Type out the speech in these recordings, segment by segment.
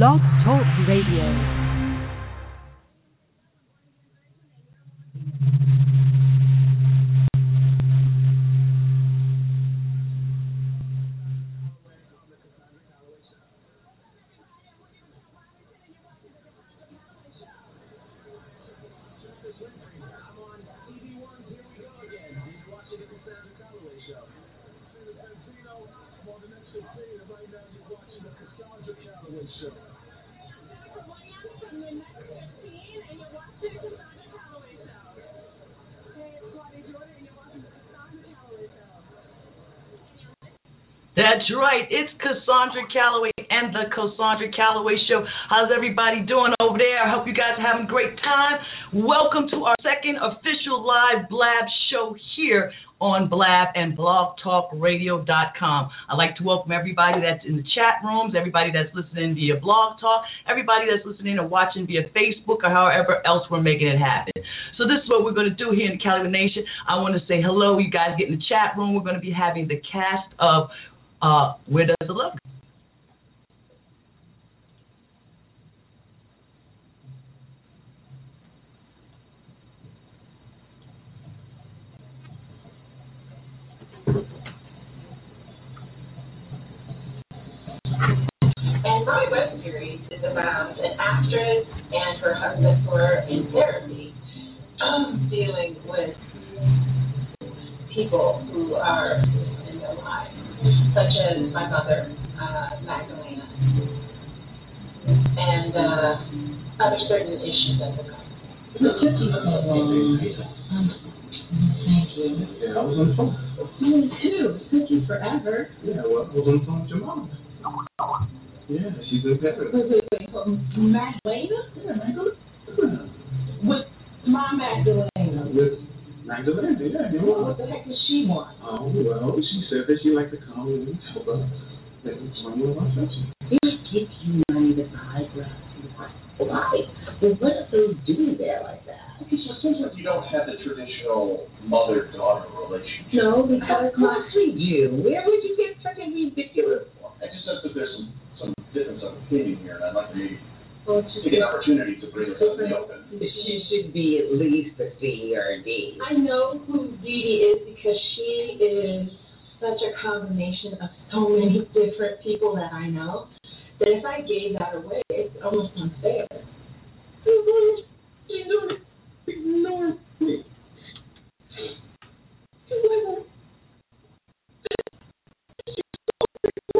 Blog Talk Radio. The Cassandra Calloway Show. How's everybody doing over there? I hope you guys are having a great time. Welcome to our second official live Blab show here on Blab and blogtalkradio.com. I'd like to welcome everybody that's in the chat rooms, everybody that's listening via Blog Talk, everybody that's listening or watching via Facebook or however else we're making it happen. So this is what we're going to do here in the Cali Nation. I want to say hello. You guys get in the chat room. We're going to be having the cast of uh, where does the love go? And my web series is about an actress and her husband who are in therapy, um, dealing with people who are in their lives such as my mother, uh, Magdalena, and uh, other certain issues at the time. Thank you. Yeah, I was on the phone. Me too. Took you forever. Yeah, well, I was on the phone with your mom. Yeah, she's in Paris. Wait, wait, wait. Magdalena? Yeah, Magdalena. With my Magdalena. With Magdalena, yeah, your Well, what the heck does she want? Oh, well, she said that she liked to come and help us. That was one of my sessions. They give you money to buy drugs. Why? Well, what if they do there like that? Okay, so it seems like you don't have the traditional mother-daughter relationship. No, because of course we. Where would you get such a ridiculous one? I just sense that there's some, some opinion here, and I'd like to maybe Well, take an opportunity to bring it out in the open. She should be at least a C or a D. I know who Dee Dee is because she is such a combination of so many different people that I know that if I gave that away, it's almost unfair. Ignore me. The character,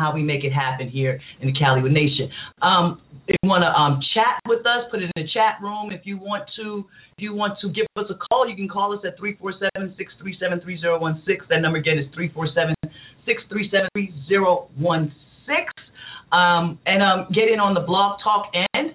How we make it happen here in the Caliwood Nation. Um, if you want to um, chat with us, put it in the chat room. If you want to, if you want to give us a call, you can call us at 347-637-3016. That number again is 347-637-3016. Um, and um, get in on the blog talk end.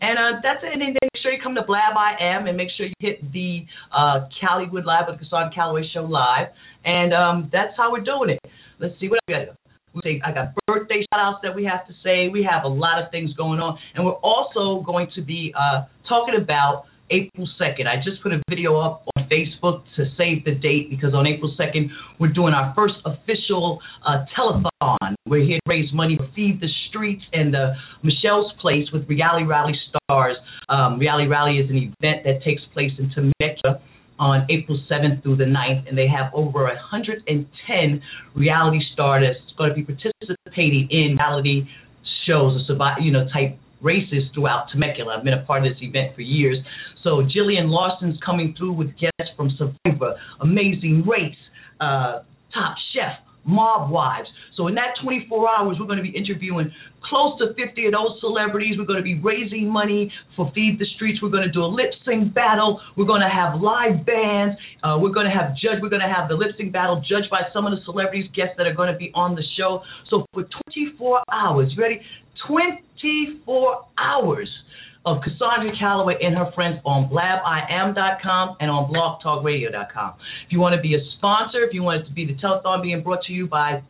And uh, that's it. And then make sure you come to Blab I Am and make sure you hit the uh, Caliwood Live with Cassandra Calloway Show live. And um, that's how we're doing it. let's see what we got. Say I got birthday shout outs that we have to say. We have a lot of things going on, and we're also going to be uh, talking about April 2nd. I just put a video up on Facebook to save the date because on April 2nd, we're doing our first official uh, telethon. We're here to raise money to Feed the Streets and uh, Michelle's Place with Reality Rally Stars. Um, Reality Rally is an event that takes place in Temecula on April 7th through the 9th, and they have over 110 reality stars going to be participating in reality shows, or you know, type races throughout Temecula. I've been a part of this event for years. So Gillian Larson's coming through with guests from Survivor, Amazing Race, uh, Top Chef, Mob Wives. So in that 24 hours, we're going to be interviewing close to 50 of those celebrities. We're going to be raising money for Feed the Streets. We're going to do a lip sync battle. We're going to have live bands. Uh, we're going to have judge. We're going to have the lip sync battle judged by some of the celebrities guests that are going to be on the show. So for 24 hours, ready? 24 hours of Cassandra Calloway and her friends on blabiam.com and on blogtalkradio.com. If you want to be a sponsor, if you want it to be the telethon being brought to you by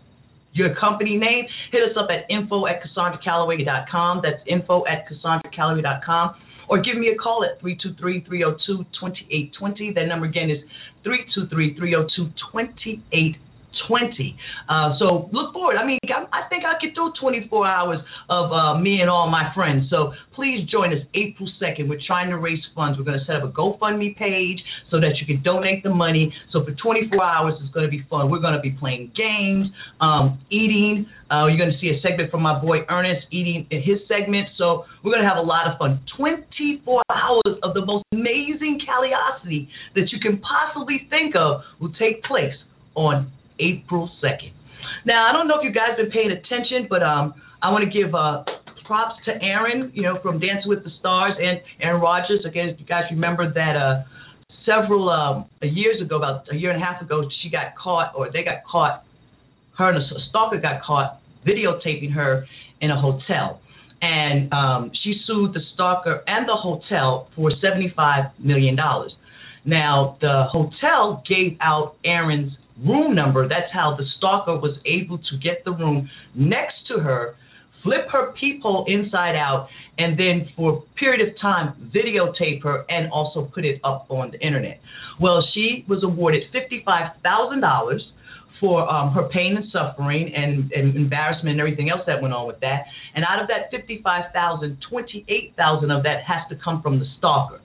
your company name, hit us up at info at cassandra.calloway.com. That's info at cassandra.calloway.com. Or give me a call at 323-302-2820. That number again is 323-302-2820. 20. Uh, so look forward. I mean, I, think I could do 24 hours of uh, me and all my friends. So please join us April 2nd. We're trying to raise funds. We're going to set up a GoFundMe page so that you can donate the money. So for 24 hours, it's going to be fun. We're going to be playing games, um, eating. Uh, you're going to see a segment from my boy Ernest eating in his segment. So we're going to have a lot of fun. 24 hours of the most amazing caliosity that you can possibly think of will take place on April 2nd. Now, I don't know if you guys been paying attention, but um, I want to give uh, props to Erin, you know, from Dancing with the Stars and Erin Andrews. Again, if you guys remember that uh, several um, years ago, about a year and a half ago, she got caught, or they got caught, her and a stalker got caught videotaping her in a hotel. And um, she sued the stalker and the hotel for $75 million. Now, the hotel gave out Erin's room number. That's how the stalker was able to get the room next to her, flip her peephole inside out, and then for a period of time videotape her and also put it up on the internet. Well, she was awarded $55,000 for um, her pain and suffering and, and, embarrassment and everything else that went on with that. And out of that 55,000, 28,000 of that has to come from the stalker.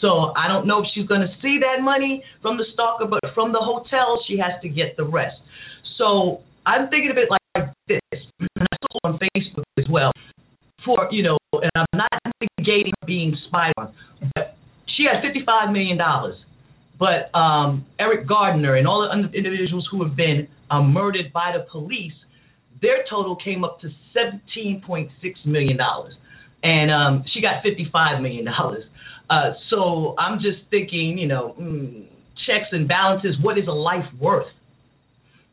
So I don't know if she's going to see that money from the stalker, but from the hotel, she has to get the rest. So I'm thinking of it like this, and I saw on Facebook as well. For you know, and I'm not negating being spied on, but she had 55 million dollars. But um, Eric Garner and all the individuals who have been um, murdered by the police, their total came up to 17.6 million dollars, and um, she got 55 million dollars. Uh, so I'm just thinking, you know, mm, checks and balances. What is a life worth?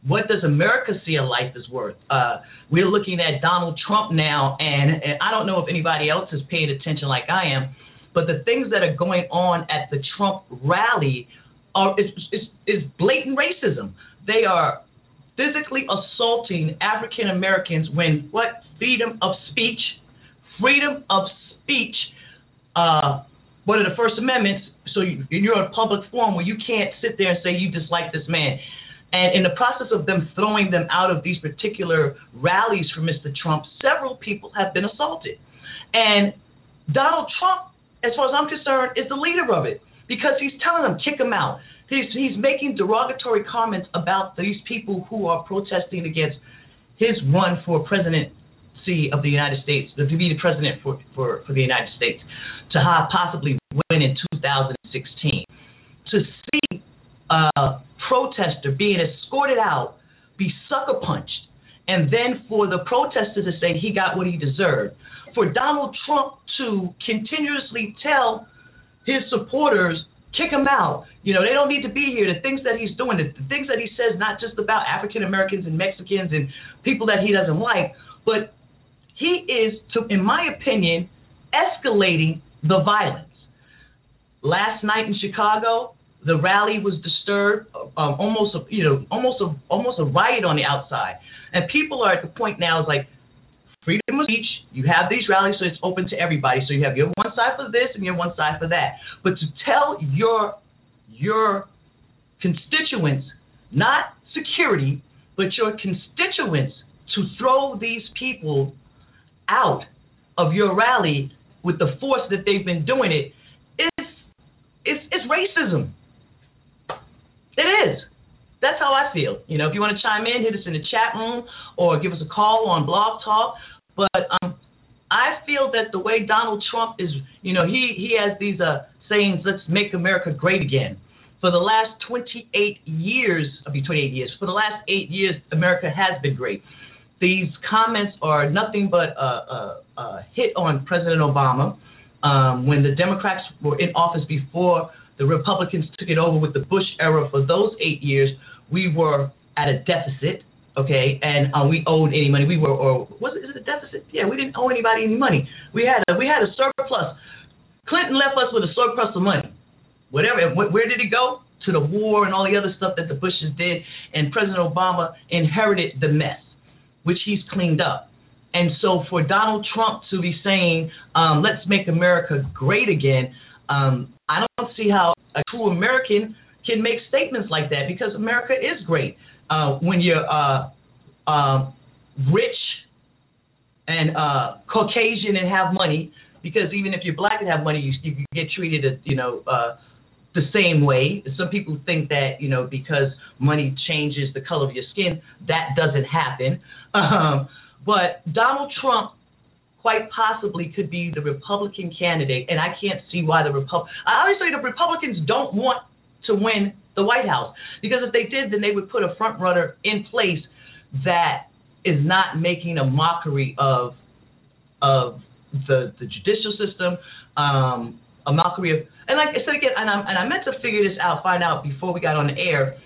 What does America see a life is worth? Uh, we're looking at Donald Trump now, and, and I don't know if anybody else is paying attention like I am, but the things that are going on at the Trump rally are is, is, is blatant racism. They are physically assaulting African Americans when what freedom of speech, freedom of speech. Uh, one of the First Amendments, so you, you're a public forum where you can't sit there and say you dislike this man. And in the process of them throwing them out of these particular rallies for Mr. Trump, several people have been assaulted. And Donald Trump, as far as I'm concerned, is the leader of it because he's telling them, kick him out. He's, he's making derogatory comments about these people who are protesting against his run for presidency of the United States, to be the president for, for, for the United States to possibly win in 2016. To see a protester being escorted out, be sucker punched, and then for the protester to say he got what he deserved, for Donald Trump to continuously tell his supporters kick him out. You know, they don't need to be here. The things that he's doing, the, the things that he says, not just about African Americans and Mexicans and people that he doesn't like, but he is, to, in my opinion, escalating the violence. Last night in Chicago, the rally was disturbed, um, almost a, you know, almost a almost a riot on the outside, and people are at the point now is like freedom of speech. You have these rallies, so it's open to everybody. So you have your one side for this and your one side for that. But to tell your your constituents, not security, but your constituents, to throw these people out of your rally with the force that they've been doing it, it's it's, it's racism. It is. That's how I feel. You know, if you want to chime in, hit us in the chat room or give us a call on Blog Talk. But um, I feel that the way Donald Trump is, you know, he he has these uh, sayings, "Let's make America great again." For the last 28 years, I mean 28 years, for the last eight years, America has been great. These comments are nothing but a, a, a hit on President Obama. Um, when the Democrats were in office before the Republicans took it over with the Bush era, for those eight years, we were at a deficit okay, and uh, we owed any money. We were, or was it, is it a deficit? Yeah, we didn't owe anybody any money. We had a, we had a surplus. Clinton left us with a surplus of money. Whatever, where did it go? To the war and all the other stuff that the Bushes did, and President Obama inherited the mess, which he's cleaned up. And so for Donald Trump to be saying, um, let's make America great again, um, I don't see how a true American can make statements like that because America is great uh, when you're uh, uh, rich and uh, Caucasian and have money, because even if you're black and have money, you, you get treated, you know, uh, the same way. Some people think that you know because money changes the color of your skin, that doesn't happen. Um, but Donald Trump quite possibly could be the Republican candidate, and I can't see why the Repub. Obviously, the Republicans don't want to win the White House. Because if they did, then they would put a front runner in place that is not making a mockery of of the the judicial system, um, a mockery of and like I said again, and I and I meant to figure this out, find out before we got on the air.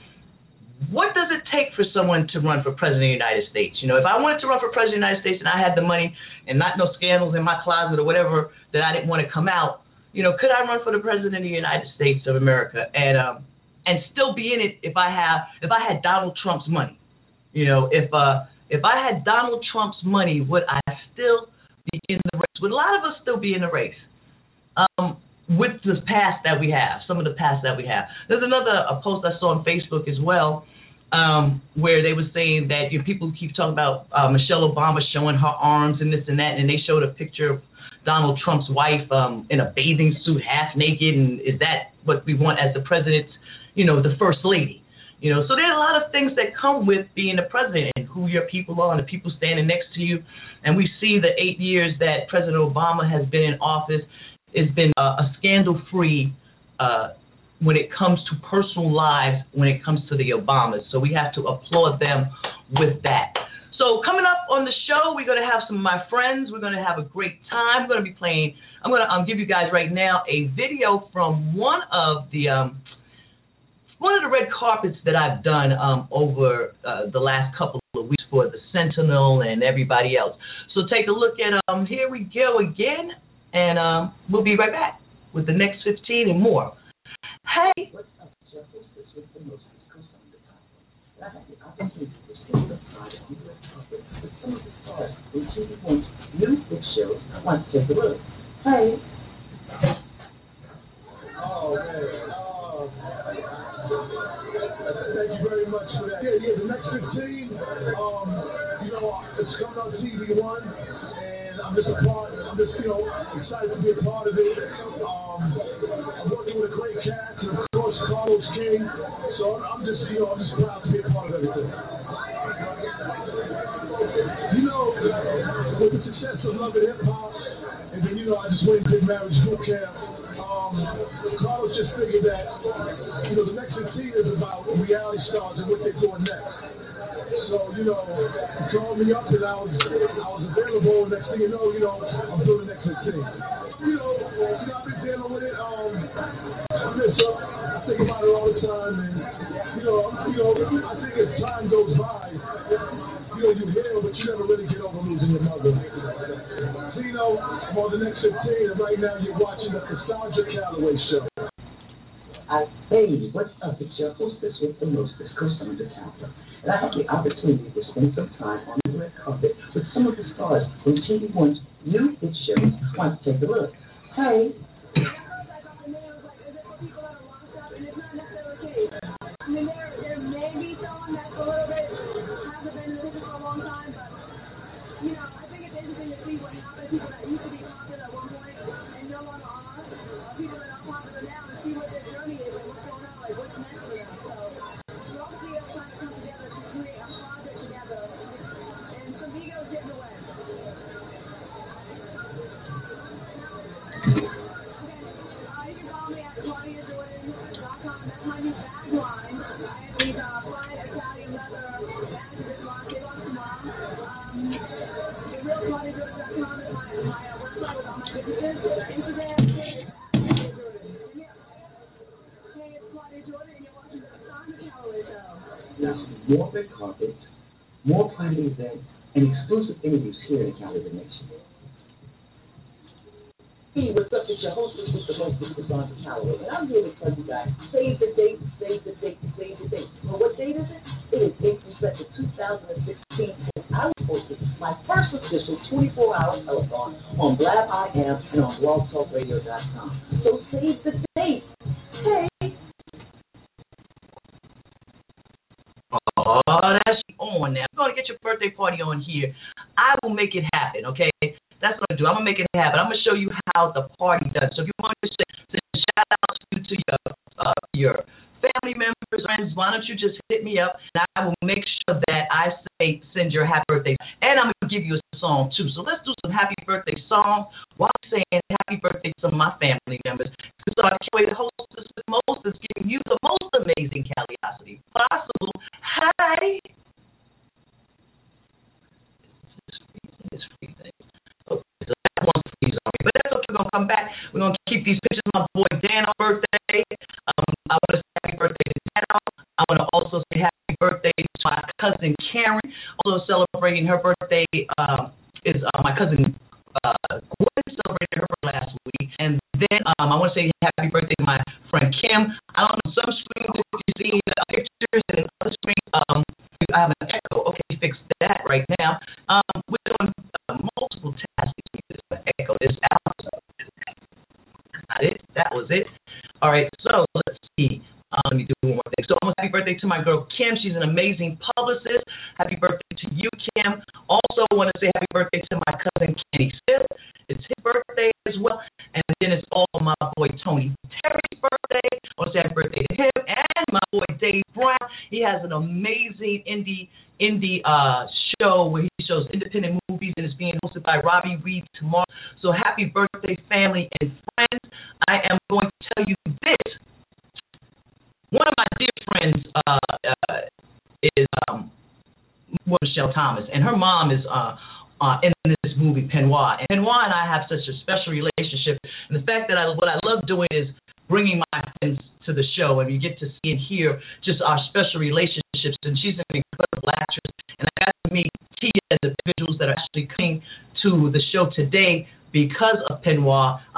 What does it take for someone to run for president of the United States? You know, if I wanted to run for president of the United States and I had the money and not no scandals in my closet or whatever that I didn't want to come out, you know, could I run for the president of the United States of America? And um, and still be in it if I have if I had Donald Trump's money. You know, if uh if I had Donald Trump's money, would I still be in the race? Would a lot of us still be in the race? Um, with the past that we have, some of the past that we have. There's another a post I saw on Facebook as well, um, where they were saying that you know, people keep talking about uh, Michelle Obama showing her arms and this and that, and they showed a picture of Donald Trump's wife um, in a bathing suit, half naked, and is that what we want as the president's you know, the first lady. You know, so there are a lot of things that come with being the president and who your people are and the people standing next to you. And we see the eight years that President Obama has been in office has been uh, a scandal-free uh, when it comes to personal lives, when it comes to the Obamas. So we have to applaud them with that. So coming up on the show, we're going to have some of my friends. We're going to have a great time. We're going to be playing. I'm going to um, give you guys right now a video from one of the um, one of the red carpets that I've done um, over uh, the last couple of weeks for the Sentinel and everybody else. So take a look at um, here we go again, and um, we'll be right back with the next 15 and more. Hey. What's up, Justice? This is the most I had the opportunity to see the project on the red carpet with some of the stars in TV1's new hit shows. I want to take a look. Hey. Thank you very much for that. Yeah, yeah, the next 15, um, you know, it's coming on TV One, and I'm just a part, just, you know, excited to be a part of it. Um, I'm working with a great cast, and of course, Carlos King, so I'm just, you know, I'm just proud to be a part of everything. You know, with the success of Love and Hip Hop, and then, you know, I just went and Marriage Boot Camp, um, Carlos just figured that, you know, the next 15 is about reality stars and what they're doing next. So, you know, he called me up and I was I was available. Next thing you know, you know, I'm doing the next thing. You know, you know, I've been dealing with it. Um, I miss up. I think about it all the time, and you know, you know, I think as time goes by, you know, you heal, but you never really get over losing your mother. So, you know, I'm on the next 15, and right now you're watching the Cassandra Calloway show. I say, what's up? It's your hostess with the mostest, Cassandra and I had the opportunity to spend some time on the red carpet with some of the stars from TV One's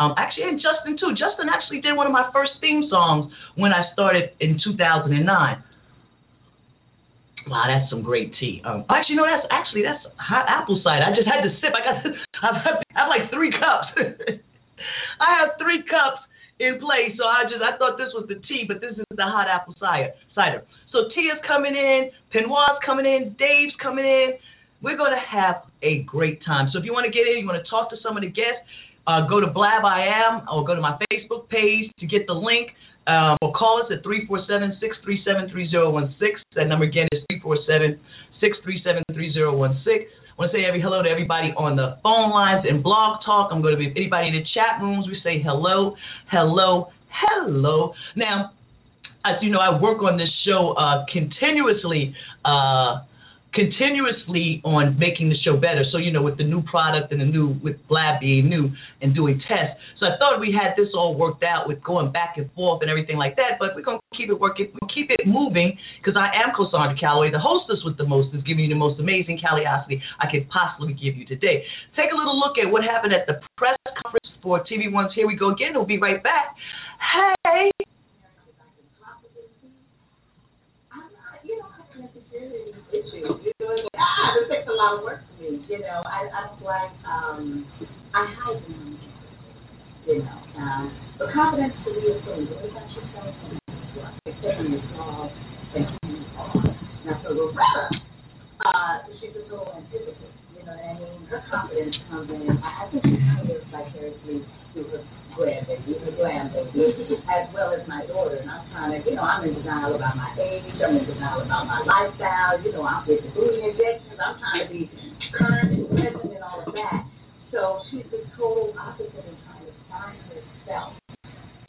Um, actually, and Justin too. Justin actually did one of my first theme songs when I started in 2009. Wow, that's some great tea. Um, actually, no, that's actually that's hot apple cider. I just had to sip. I got, I've, I've like three cups. I have three cups in place, so I just I thought this was the tea, but this is the hot apple cider. Cider. So Tia's coming in, Penoir's coming in, Dave's coming in. We're gonna have a great time. So if you want to get in, you want to talk to some of the guests, uh, go to Blab I Am or go to my Facebook page to get the link. Um, or call us at 347 637 3016. That number again is 347 637 3016. I want to say every hello to everybody on the phone lines and blog talk. I'm going to be anybody in the chat rooms. We say hello, hello, hello. Now, as you know, I work on this show uh, continuously. Uh, continuously on making the show better. So, you know, with the new product and the new, with Blab being new and doing tests. So I thought we had this all worked out with going back and forth and everything like that, but we're going to keep it working, we keep it moving because I am Cassandra Calloway, the hostess with the most, is giving you the most amazing Calliope I could possibly give you today. Take a little look at what happened at the press conference for TV One's Here We Go Again. We'll be right back. Hey! Style works for me. You know, I, I don't like, um, I hide behind you know. Um, but confidence to me is so good about yourself accepting your flaws and who you are. Now, so Loretta, uh, she's a total antithesis. You know what I mean? Her confidence comes in. I, think she kind of vicariously through her grandbaby, her grandbaby, as well as my daughter. And I'm trying to, you know, I'm in denial about my age. I'm in denial about my lifestyle. You know, I'm getting booty injections. I'm trying to be current and present and all of that. So she's the total opposite in trying to find herself.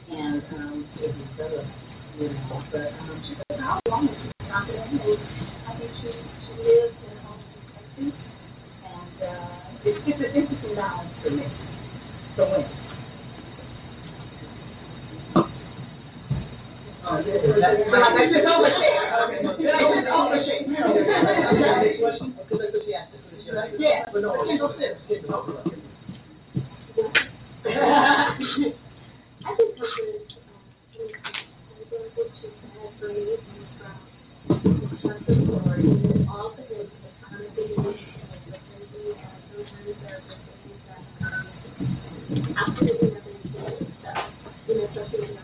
And um, it was better, you know. But um, she does how long is she confident? I think she she lives in home peace. And uh, it's just an interesting balance for me. So when. Oh, yeah, that's just overshare. Okay, that's just overshare. Next question? Okay, let's just ask it. Yeah. But no, single sip. I just hope that, um, with what she has for me from trusted story, all the good, the accountability, and the listening, and sometimes there are just things that, um, absolutely nothing to do with stuff, you know, especially when you're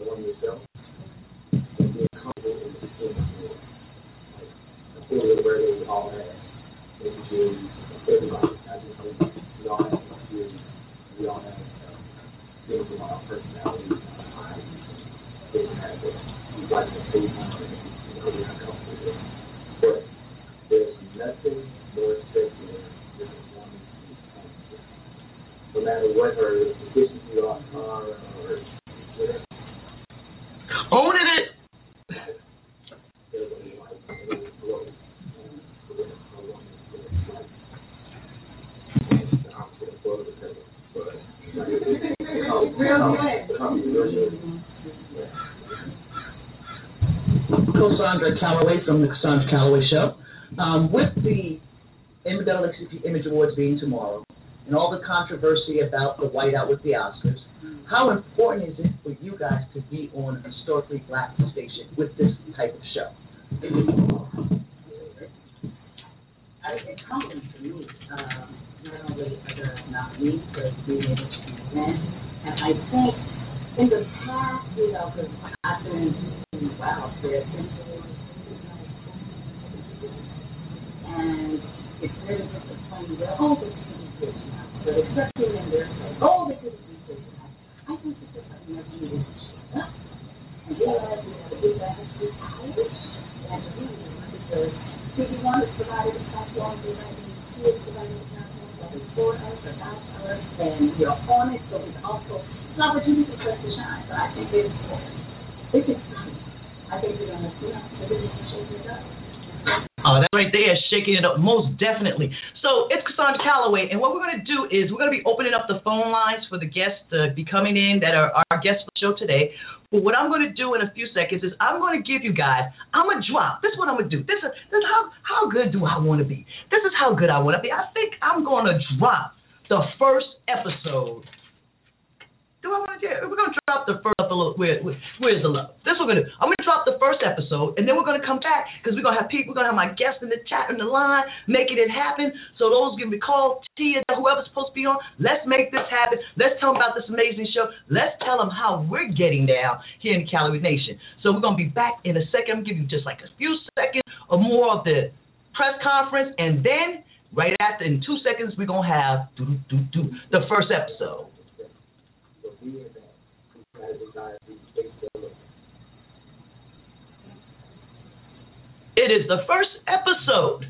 knowing yourself. And being comfortable in the like, I feel that. Where we all have insecurities, everybody, I just we all have insecurities, we all have things about our personality, our eyes, things that, we like to and you know, we're not comfortable with. But there's nothing more sexy than a woman. No matter what her deficiencies are or whatever, Owning it. there's a light, there's a glow. And for them, a woman is like, the opposite of glow, the devil. But, like, Real good. controversial. Co-Sandra Calloway from the Cassandra Calloway Show. Um, with the Image Awards being tomorrow, and all the controversy about the whiteout with the Oscars, how important is it for you guys to be on a historically black station with this type of show? I it's humbling for me, um, not only a nominee, but being able to present. And I think in the past, you know, because I've been, wow, there's been and it's really disappointing. They're all this is now, but especially when they're like, oh, this is this now. I think it's just like never needed to show up. And is we're on it, so it's also an opportunity for us to shine. So I think it's it's exciting. I think we're gonna, you know, we're gonna it up. Oh, that right there is shaking it up, most definitely. So it's Cassandra Calloway, and what we're going to do is we're going to be opening up the phone lines for the guests to be coming in that are our guests for the show today. But what I'm going to do in a few seconds is I'm going to give you guys, I'm going to drop. This is what I'm going to do. This is, this is how, how good do I want to be? This is how good I want to be. I think I'm going to drop the first episode. Do I want to do? We're to drop the first episode. Where, where, where's the love? This what we're to do. I'm to drop the first episode, and then we're to come back because we're to have people. We're to have my guests in the chat in the line, making it happen. So those give me call, Tia, whoever's supposed to be on. Let's make this happen. Let's tell them about this amazing show. Let's tell them how we're getting down here in Callaway Nation. So we're to be back in a second. I'm give you just like a few seconds or more of the press conference, and then right after, in two seconds, we're to have do, do, do, the first episode. That. It is the first episode.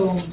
con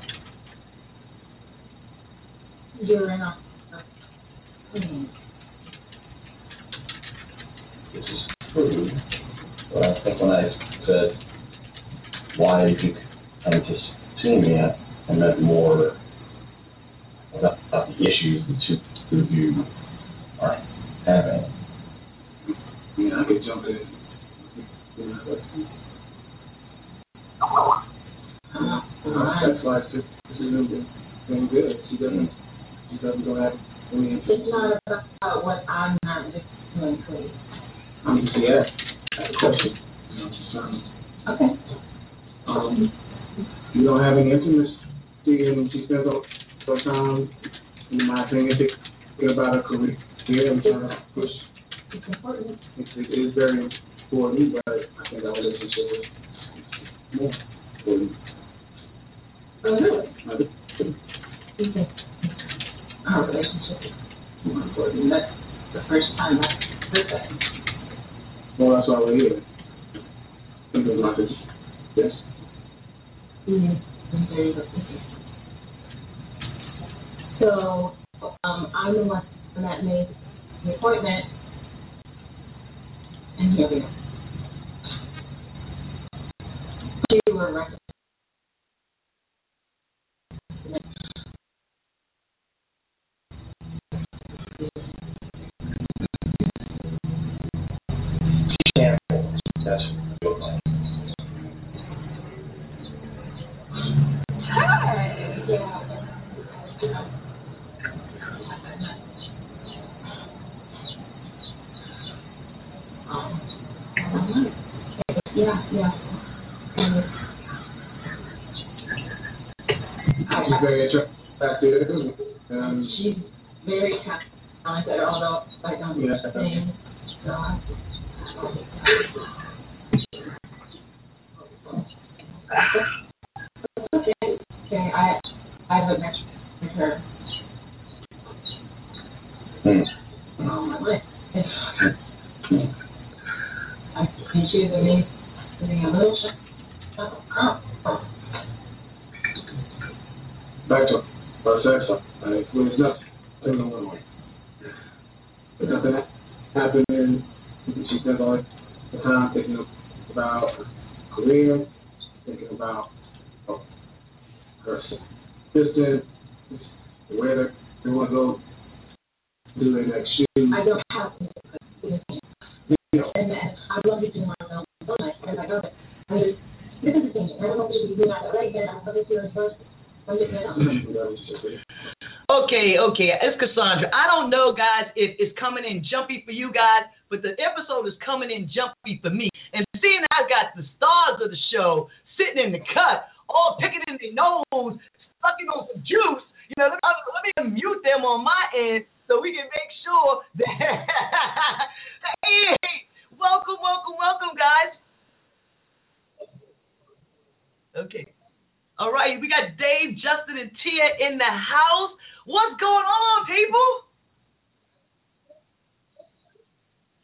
All right, we got Dave, Justin, and Tia in the house. What's going on, people?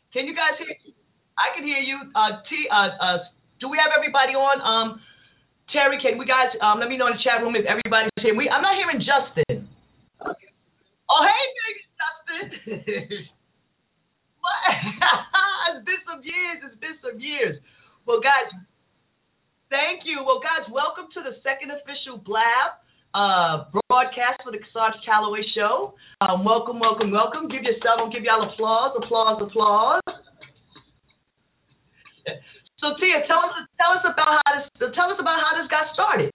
Can you guys hear? I can hear you. Uh, T, uh, uh, do we have everybody on? Um, Terry, can we guys? Um, let me know in the chat room if everybody's here. We, I'm not hearing Justin. Oh, hey, baby Justin. what? it's been some years. It's been some years. Well, guys, Thank you. Well, guys, welcome to the second official Blab uh, broadcast for the Cassandra Calloway Show. Um, welcome, welcome, welcome. Give yourself, give y'all applause, applause, applause. So Tia, tell us tell us about how this tell us about how this got started.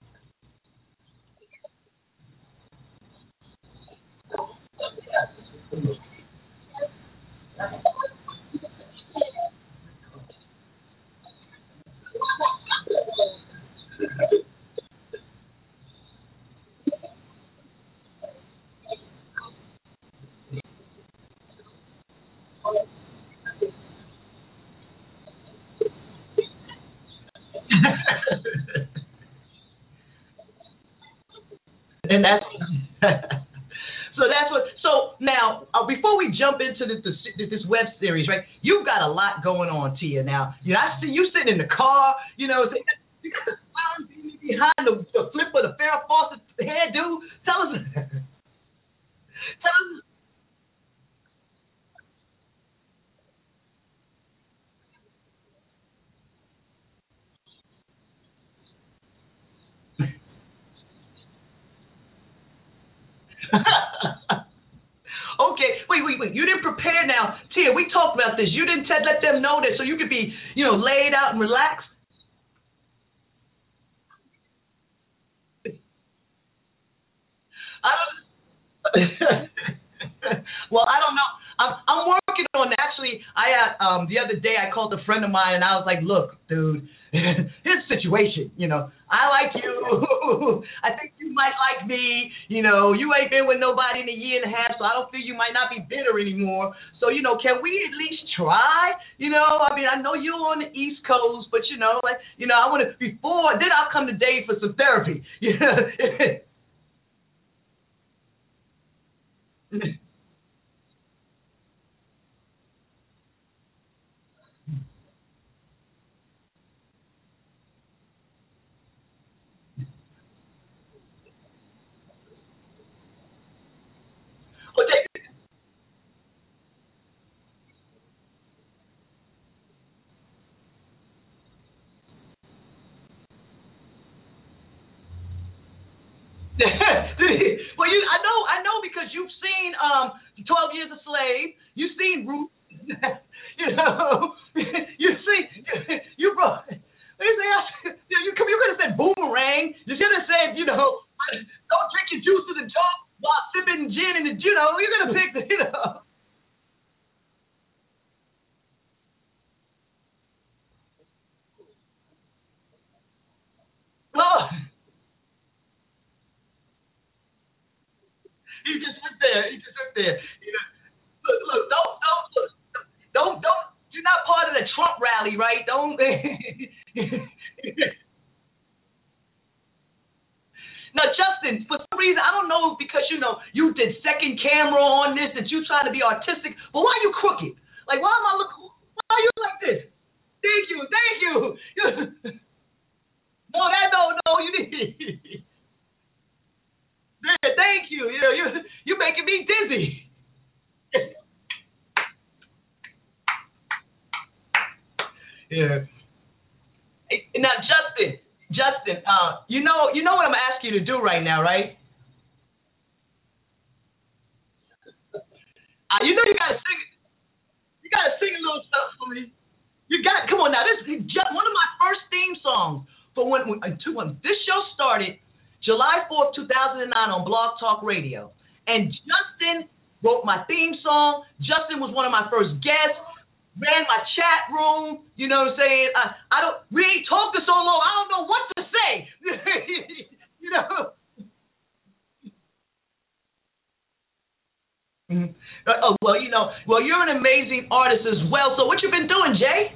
and that's so that's what. So now, uh, before we jump into this, this, this web series, right? You've got a lot going on, Tia. Now, you know, I see you sitting in the car. You know, you got a clown behind the, the flip of the Farrah Fawcett hairdo. Tell us, tell us okay, wait, wait, wait. You didn't prepare now. Tia, we talked about this. You didn't let them know this so you could be, you know, laid out and relaxed? I don't. well, I don't know. I'm I'm working on actually. I had um the other day I called a friend of mine and I was like, look, dude, his situation. You know, I like you. I think you might like me. You know, you ain't been with nobody in a year and a half, so I don't feel you might not be bitter anymore. So you know, can we at least try? You know, I mean, I know you're on the East Coast, but you know, like you know, I want to before then I'll come to Dave for some therapy. You know. Okay. well, you, I know, I know because you've seen um, Twelve Years a Slave. You've seen Ruth. you know, you see, you brought. You say, you could, you could have said boomerang. You should have said, you know, don't drink your juice to the top while sipping gin and the, you know, you're gonna pick the, you know. Oh. He just sit there. He just sit there. You know, look, look, don't, don't, look, don't, don't. You're not part of the Trump rally, right? Don't. now, Justin, for some reason, I don't know because you know you did second camera on this, that you trying to be artistic, but why are you crooked? Like, why am I look? Why are you like this? Thank you, thank you. no, that no, no, you didn't. Yeah, thank you. You know, you you making me dizzy. yeah. Now, Justin, Justin, uh, you know, you know what I'm asking you to do right now, right? Uh, you know you gotta sing. You gotta sing a little stuff for me. You got come on now. This is just one of my first theme songs for when, when, when this show started. July 4th, 2009 on Blog Talk Radio. And Justin wrote my theme song. Justin was one of my first guests, ran my chat room. You know what I'm saying? I, I don't, we ain't talked so long, I don't know what to say. you know? Mhm. Uh, Oh, well, you know, well, you're an amazing artist as well. So what you been doing, Jay?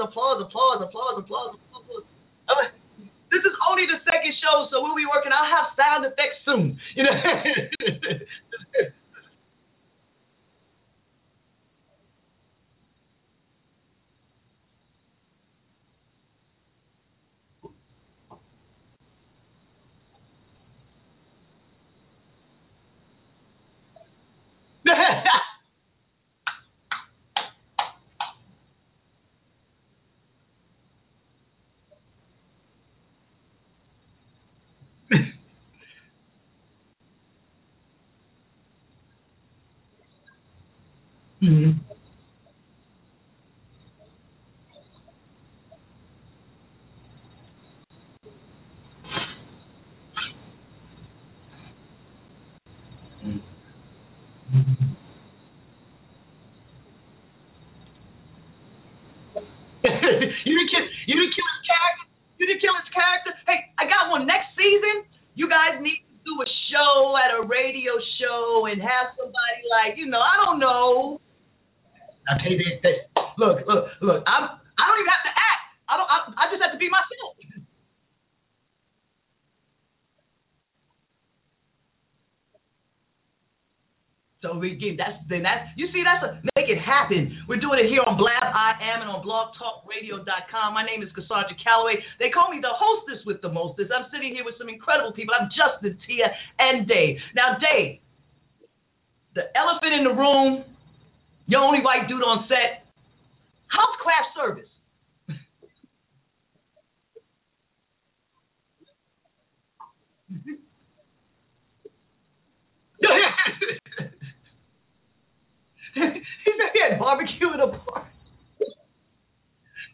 Applause, applause, applause, applause, applause. All right. This is only the second show, so we'll be working. I'll have sound effects soon. You know. Mhm. you didn't kill you didn't kill his character. You didn't kill his character. Hey, I got one next season. You guys need to do a show at a radio show and have somebody like, you know, I don't know. Okay, they, they, look, look, look. I'm I don't even have to act. I don't I, I just have to be myself. So we give that's then that's you see that's a make it happen. We're doing it here on Blab.im and on blogtalkradio.com. My name is Cassandra Calloway. They call me the hostess with the mostest. I'm sitting here with some incredible people. I'm Justin, Tia, and Dave. Now Dave, the elephant in the room, your only white dude on set. How's craft service? he said he had barbecue in a park.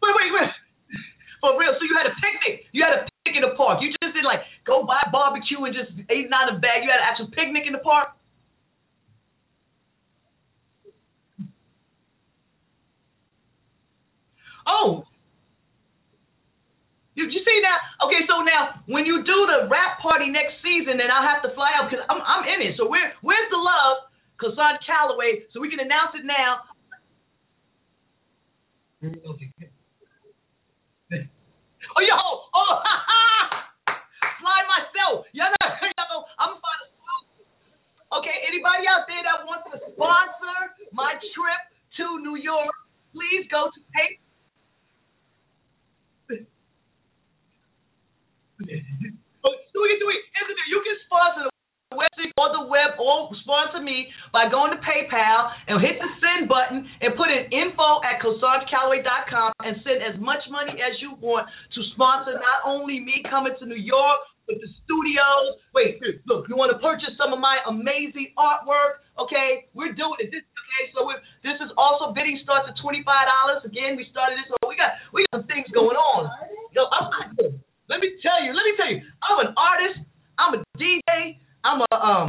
Wait, wait, wait. For real, so you had a picnic. You had a picnic in the park. You just didn't like go buy barbecue and just it out of a bag. You had an actual picnic in the park. Oh, you, you see now? Okay, so now when you do the rap party next season, then I'll have to fly out because I'm I'm in it. So where where's the love, Cassandra Calloway? So we can announce it now. Oh yo, oh ha ha! Fly myself. Y'all know, y'all know I'm find a Okay, anybody out there that wants to sponsor my trip to New York, please go to pay. do it, do it. You can sponsor the or the web or sponsor me by going to PayPal and hit the send button and put in info at CassandraCalloway.com and send as much money as you want to sponsor not only me coming to New York, but the studios. Wait, look, you want to purchase some of my amazing artwork? Okay, we're doing it. This okay, so this is also bidding starts at twenty five dollars. Again, we started this, so we got we got some things going on. Yo, I'm, let me tell you, let me tell you, I'm an artist, I'm a DJ, I'm a um,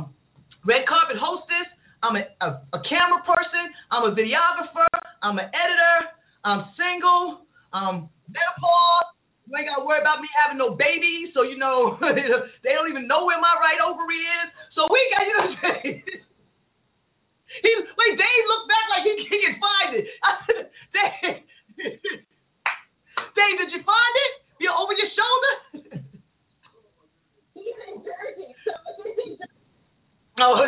red carpet hostess, I'm a, a, a camera person, I'm a videographer, I'm an editor, I'm single, um, menopause. You ain't gotta worry about me having no babies, so you know they don't even know where my right ovary is. So we got you know what I'm saying. He wait, Dave looked back like he, he can find it. I said, Dave, Dave, did you find it? You're over your shoulder? Oh.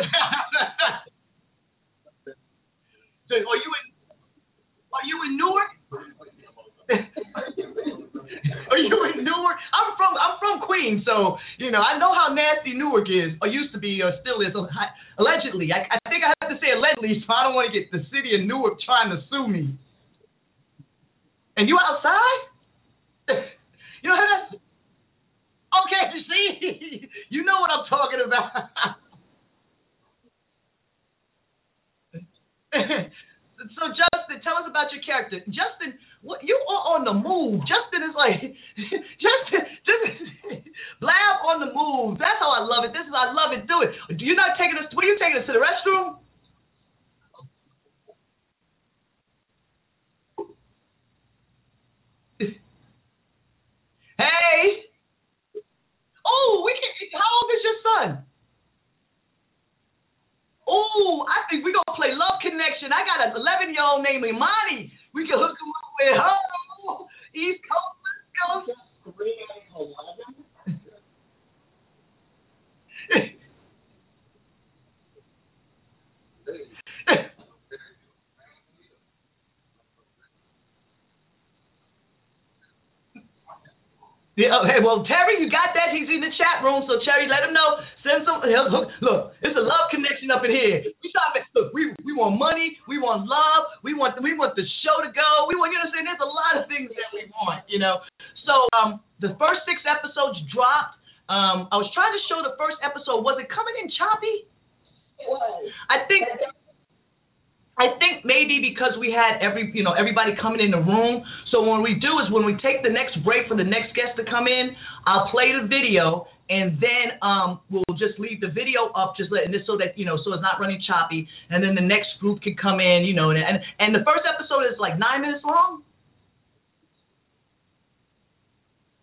so, are you in? Are you in Newark? are you in Newark? I'm from I'm from Queens, so you know I know how nasty Newark is, or used to be, or still is. Allegedly, I, I think I have to say allegedly, so I don't want to get the city of Newark trying to sue me. And you outside? You know that's okay. You see, you know what I'm talking about. so Justin, tell us about your character. Justin, what you are on the move. Justin is like Justin, Justin, blab on the move. That's how I love it. This is I love it. Do it. You're not taking us. Where are you taking us to the restroom? Hey. Oh, we can. How old is your son? Oh, I think we're gonna play Love Connection. I got an 11 year old named Imani. We can hook him up with her. Oh, East Coast, West Coast. Three and eleven. Yeah, okay, well, Terry, you got that? He's in the chat room, so Terry, let him know. Send some. Look, look, it's a love connection up in here. We try to look. We we want money. We want love. We want we want the show to go. We want you know what I'm saying. There's a lot of things that we want, you know. So um, the first six episodes dropped. Um, I was trying to show the first episode. Was it coming in choppy? It was. I think I think maybe because we had every you know everybody coming in the room. So what we do is when we take the next break for the next guest to come in, I'll play the video and then um we'll just leave the video up just letting this so that you know so it's not running choppy and then the next group can come in you know and and, and the first episode is like nine minutes long.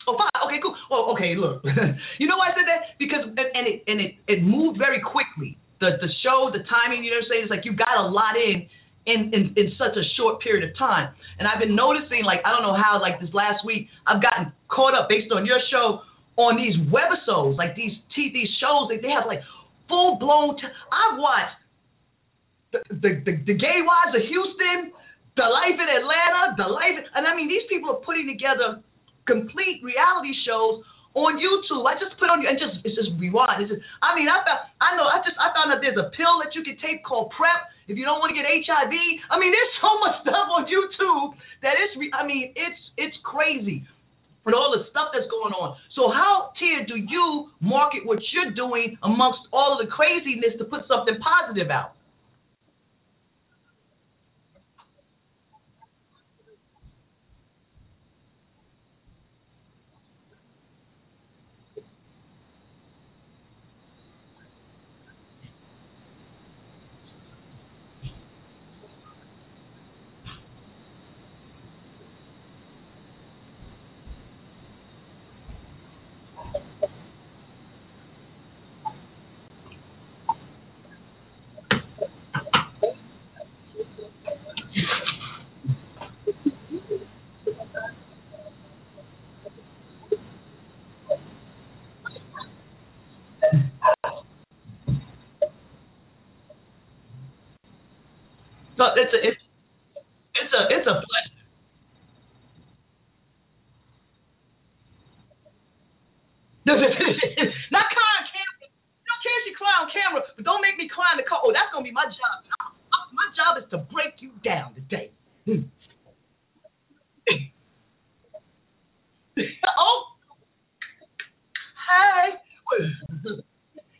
Oh, fine. Okay, cool. Oh, okay. Look, you know why I said that? Because and it and it it moved very quickly. The the show, the timing. You know what I'm saying? It's like you got a lot in. In, in, in such a short period of time. And I've been noticing, like, I don't know how, like this last week, I've gotten caught up based on your show on these webisodes, like these t- these shows that they have like full blown. T- I've watched the, the the the Gay Wives of Houston, The Life in Atlanta, The Life, and I mean these people are putting together complete reality shows on YouTube. I just put on you, and just it's just rewind. It's just, I mean I found I know I just I found out there's a pill that you can take called PrEP if you don't want to get HIV. I mean there's so much stuff on YouTube that it's I mean it's it's crazy with all the stuff that's going on. So how, Tia, do you market what you're doing amongst all of the craziness to put something positive out? So it's a it's it's a it's a blessing. Not cry on camera. You don't care if you cry on camera, but don't make me cry in the car. Oh, that's gonna be my job. My job is to break you down today. oh, hey.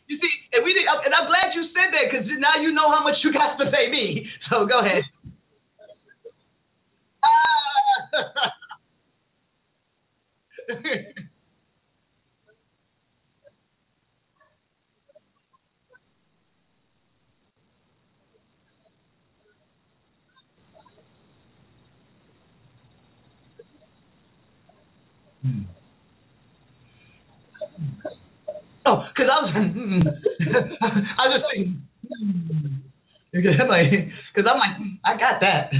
You see, and we did, and I'm glad you said that because now you know how much you got to pay me. So go ahead. Oh, because I mm. was, I just I'm hmm. like, because I'm like, I got that.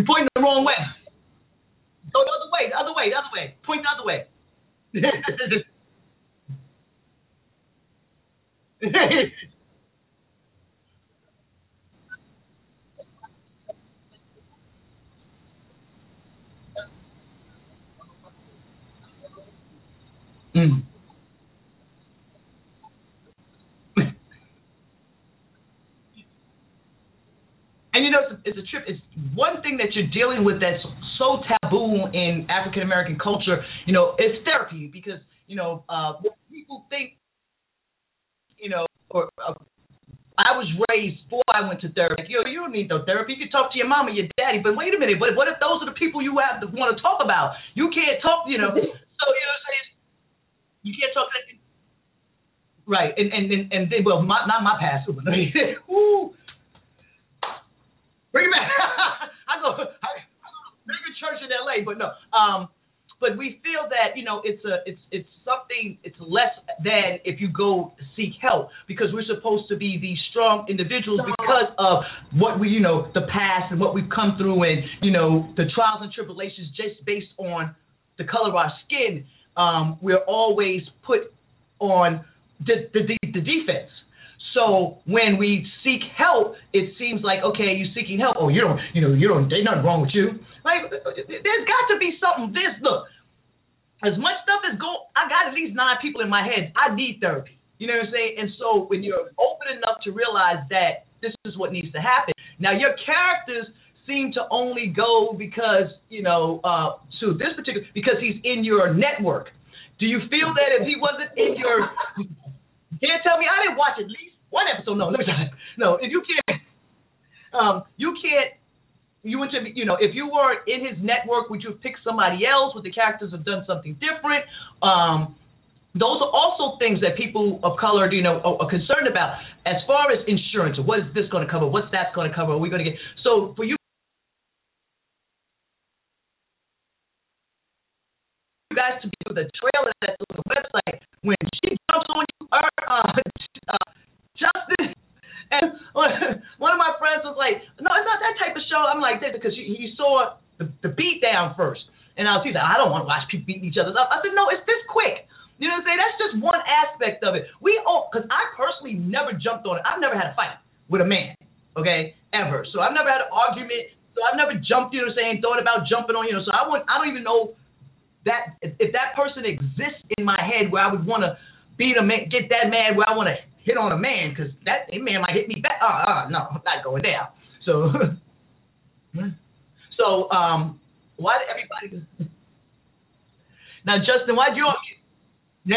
You're pointing the wrong way. Go the other way, the other way, the other way. Point the other way. mm. And you know, it's a, it's a trip. It's one thing that you're dealing with that's so taboo in African American culture. You know, it's therapy because you know uh, people think, you know, or uh, I was raised before I went to therapy. You know, you don't need no therapy. You can talk to your mama, your daddy. But wait a minute. But what if those are the people you have to want to talk about? You can't talk. You know. So you know, what I'm saying you can't talk. To, right. And and and, and they, well, my, not my pastor, but Ooh. Bring him back. I go, I, big church in L.A., but no. Um, but we feel that you know it's a it's it's something it's less than if you go seek help because we're supposed to be these strong individuals because of what we you know the past and what we've come through and you know the trials and tribulations just based on the color of our skin. Um, we're always put on the the, the defense. So when we seek help, it seems like okay, you're seeking help. Oh, you don't, you know, you don't. There's nothing wrong with you. Like there's got to be something. This look, as much stuff as go, I got at least nine people in my head. I need therapy. You know what I'm saying? And so when you're open enough to realize that this is what needs to happen. Now your characters seem to only go because you know uh, to this particular because he's in your network. Do you feel that if he wasn't in your, can't tell me I didn't watch at least one episode. No, let me try. No, if you can't, um, you can't. You went to, you know, if you were in his network, would you pick somebody else? Would the characters have done something different? Um, those are also things that people of color, you know, are, are concerned about. As far as insurance, what is this going to cover? What's that going to cover? Are we going to get? So for you guys to be with the trailer that's on the website when she jumps on you, uh, uh, Justin. And one of my friends was like, "No, it's not that type of show." I'm like, "That because you, you saw the, the beat down first. And I was like, "I don't want to watch people beating each other up." I said, "No, it's this quick." You know what I'm saying? That's just one aspect of it. We all, because I personally never jumped on it. I've never had a fight with a man, okay, ever. So I've never had an argument. So I've never jumped, you know what I'm saying, thought about jumping on, you know. So I would, I don't even know that if that person exists in my head where I would want to beat a man, get that mad where I want to hit on a man because that man might hit me back. Uh, uh, no, I'm not going there. So, so um, why did everybody? now, Justin, why'd you?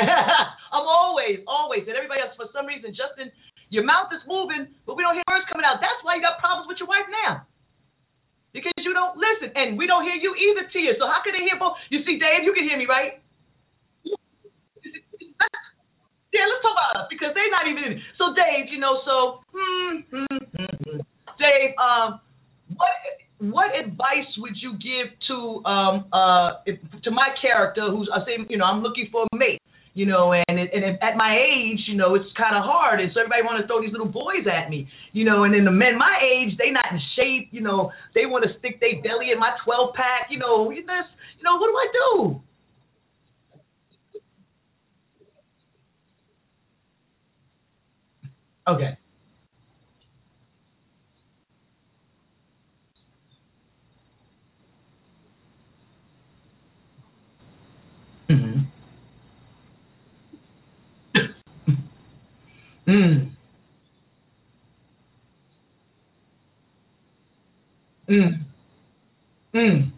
I'm always, always, and everybody else for some reason, Justin, your mouth is moving, but we don't hear words coming out. That's why you got problems with your wife now. Because you don't listen, and we don't hear you either, Tia. So how can they hear both? You see, Dave, you can hear me, right? Yeah, let's talk about us because they're not even in. So Dave, you know, so hmm, hmm, hmm, hmm. Dave, um, what what advice would you give to um uh if, to my character who's I say you know I'm looking for a mate, you know, and and at my age, you know, it's kind of hard, and so everybody want to throw these little boys at me, you know, and then the men my age, they not in shape, you know, they want to stick their belly in my 12 pack, you know, know, you know, what do I do? Okay. Mm. Mm. Mm.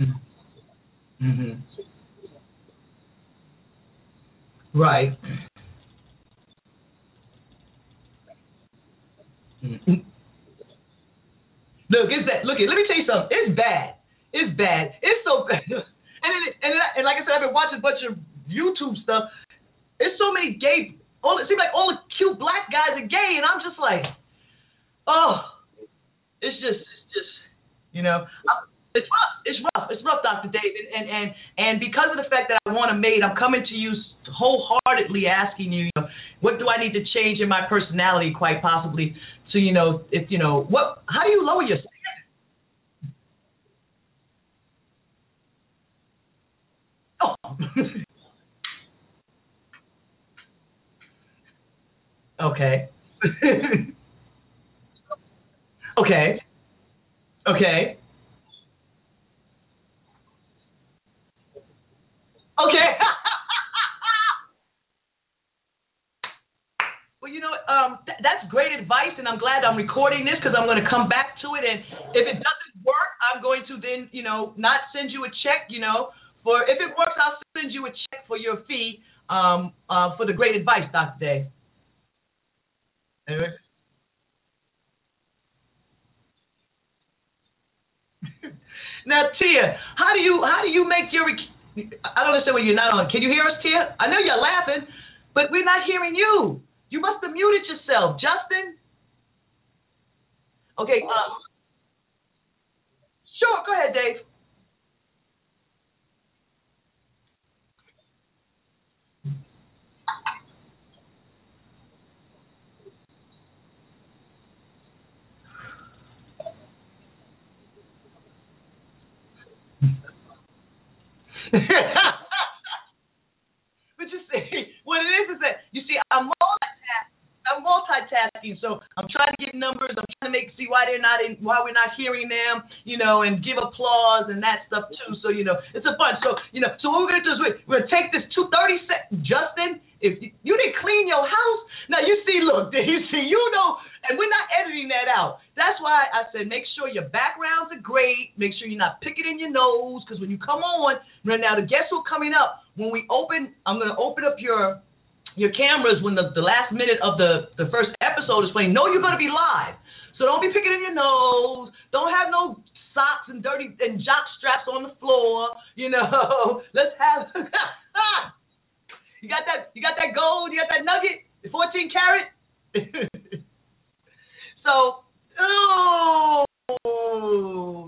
Mm. Mhm. Right. Mm. Look, it's that. Look. Let me tell you something. It's bad. It's bad. It's so bad. And it, and it, and like I said, I've been watching a bunch of YouTube stuff. It's so many gay. All it seems like all the cute black guys are gay, and I'm just like, oh, it's just, it's just, you know. It's rough. It's rough. It's rough, Dr. David. And and and because of the fact that I want a mate, I'm coming to you wholeheartedly asking you, you know, what do I need to change in my personality, quite possibly, to you know, if you know, what? How do you lower your standard? Oh. okay. okay. Okay. Okay. well, you know, um, th- that's great advice, and I'm glad I'm recording this because I'm going to come back to it. And if it doesn't work, I'm going to then, you know, not send you a check, you know, for if it works, I'll send you a check for your fee um, uh, for the great advice, Dr. Day. Anyway. now, Tia, how do you how do you make your I don't understand when you're not on. Can you hear us, Tia? I know you're laughing, but we're not hearing you. You must have muted yourself, Justin. Okay. Um, sure. Go ahead, Dave. but you see, what it is is that you see, I'm multitasking. I'm multitasking, so I'm trying to get numbers. I'm trying to make see why they're not in, why we're not hearing them, you know, and give applause and that stuff too. So you know, it's a bunch. So you know, so what we're gonna do is we're, gonna take this two thirty seconds. Justin, if you, you didn't clean your house, now you see, look, you see, you know, and we're not editing that out. That's why I said make sure your backgrounds are great. Make sure you're not picking in your nose, because when you come on, right now the guests who are coming up, when we open, I'm gonna open up your your cameras when the, the last minute of the, the first episode is playing. No, you're gonna be live. So don't be picking in your nose. Don't have no socks and dirty and jock straps on the floor. You know, let's have. you got that? You got that gold? You got that nugget? 14 carat? so, oh,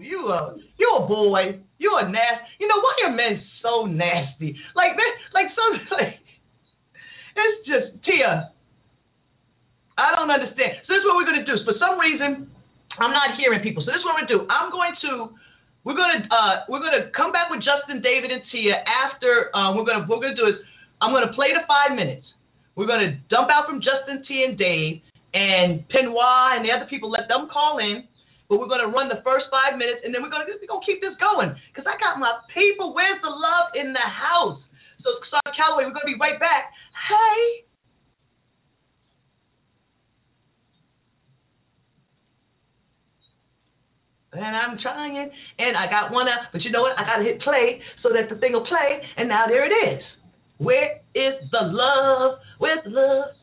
you a you a boy. You a nasty. You know why are men so nasty? Like they like so like. It's just Tia. I don't understand. So this is what we're gonna do. For some reason, I'm not hearing people. So this is what we're gonna do. I'm going to we're gonna uh, we're gonna come back with Justin, David, and Tia after uh, we're gonna we're gonna do is I'm gonna play the five minutes. We're gonna dump out from Justin, Tia, and Dave, and Penoir and the other people. Let them call in. But we're gonna run the first five minutes, and then we're gonna we're gonna keep this going because I got my people. Where's the love in the house? So, Cassandra Calloway, we're going to be right back. Hey. And I'm trying, and I got one out, but you know what? I got to hit play so that the thing will play, and now there it is. Where is the love? Where's the love?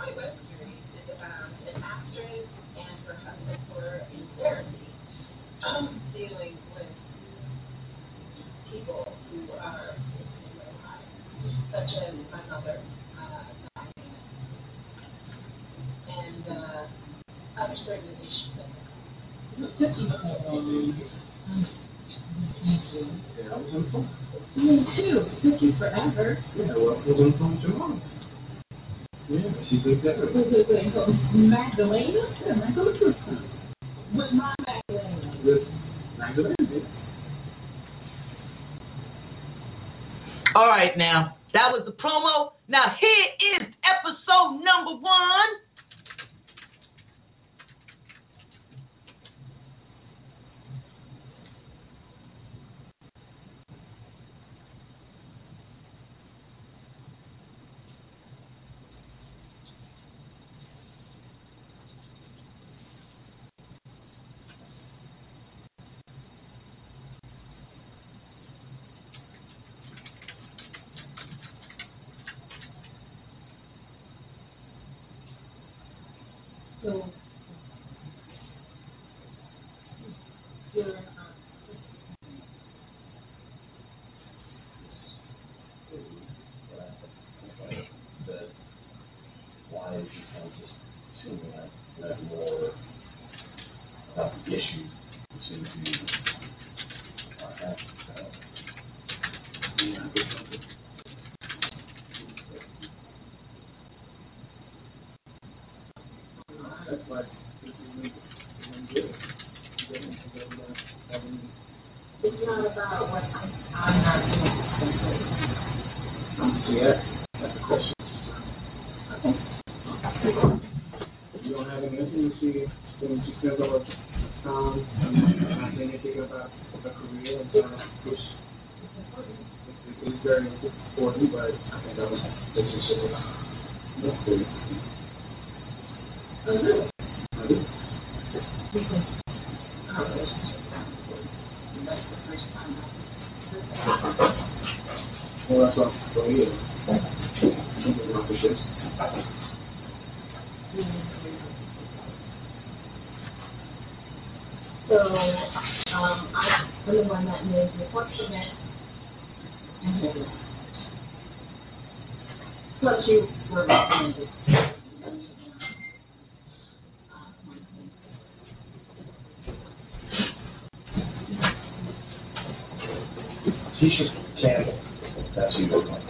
My web series is about an actress and her husband were in therapy, um, dealing with people who are in their lives, such as my mother, uh, and other certain issues. Me too. Took you forever. Yeah, well, I was on the phone with your mom. Yeah, she said that. Wait, wait, wait. So Magdalena? Magdalena. With my Magdalena. With Magdalene. All right, now that was the promo. Now here is episode number one. He's just a sample. That's what you're like.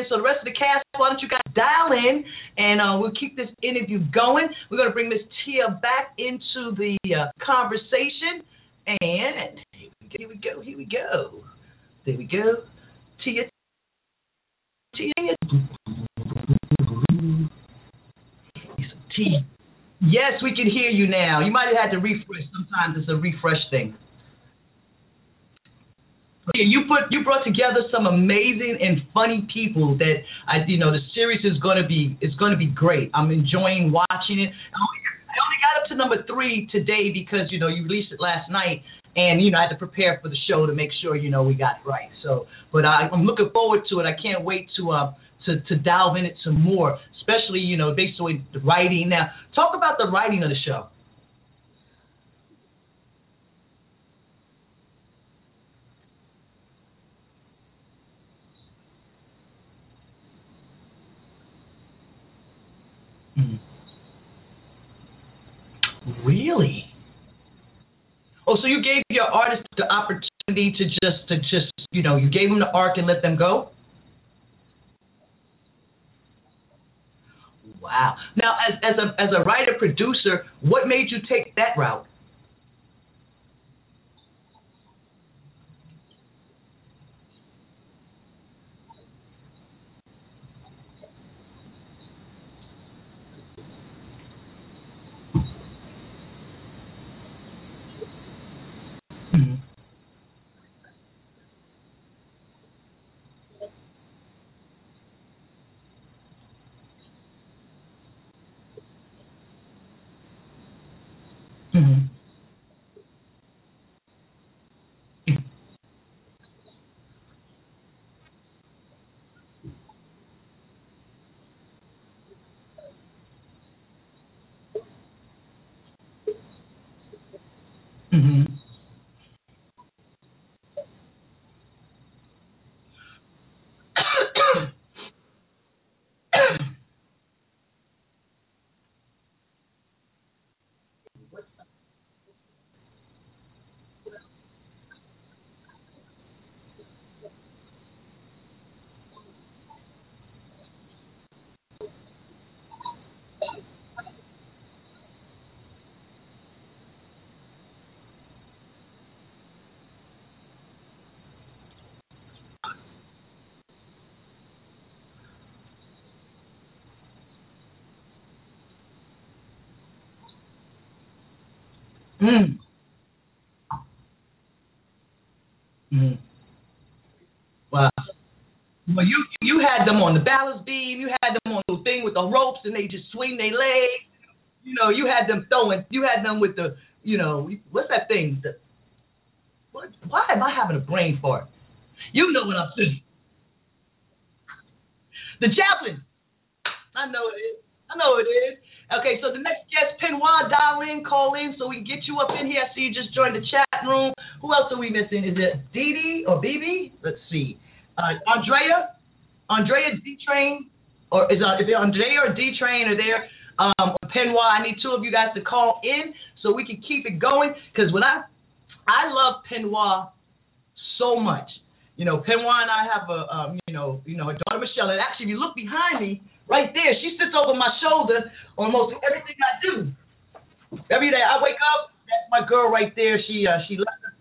in. So the rest of the cast, why don't you guys dial in and uh, we'll keep this interview going. We're going to bring Miss Tia back into the uh, conversation. And here we go, here we go. There we go. Tia. Tia. Tia. Yes, we can hear you now. You might have had to refresh. Sometimes it's a refresh thing. You put you brought together some amazing and funny people that I you know the series is to be going to be great. I'm enjoying watching it. I only, I only got up to number three today because you know you released it last night, and you know I had to prepare for the show to make sure you know we got it right. So, but I, I'm looking forward to it. I can't wait to uh to to delve in it some more, especially you know based on the writing. Now, talk about the writing of the show. Really? Oh, so you gave your artist the opportunity to just to just you know you gave them the arc and let them go. Wow. Now, as as a as a writer producer, what made you take that route? Mhm. Mm. Mm. Wow. Well, you you had them on the balance beam. You had them on the thing with the ropes, and they just swing their legs. You know, you had them throwing. You had them with the, you know, what's that thing? The, what, why am I having a brain fart? You know what I'm saying. The javelin. I know it is. I know it is. Okay, so the next guest, Penwa, dial in, call in, so we get you up in here. I see you just joined the chat room. Who else are we missing? Is it Dee Dee or BB? Let's see. Uh, Andrea, Andrea D Train, or is, uh, is it Andrea or D Train are there? Um, Penwa, I need two of you guys to call in so we can keep it going. Because when I, I love Penwa so much. You know, Penwa and I have a, um, you know, you know, her daughter Michelle. And actually, if you look behind me, right there, she sits over my shoulder on most everything I do. Every day I wake up, that's my girl right there. She, uh, she left us,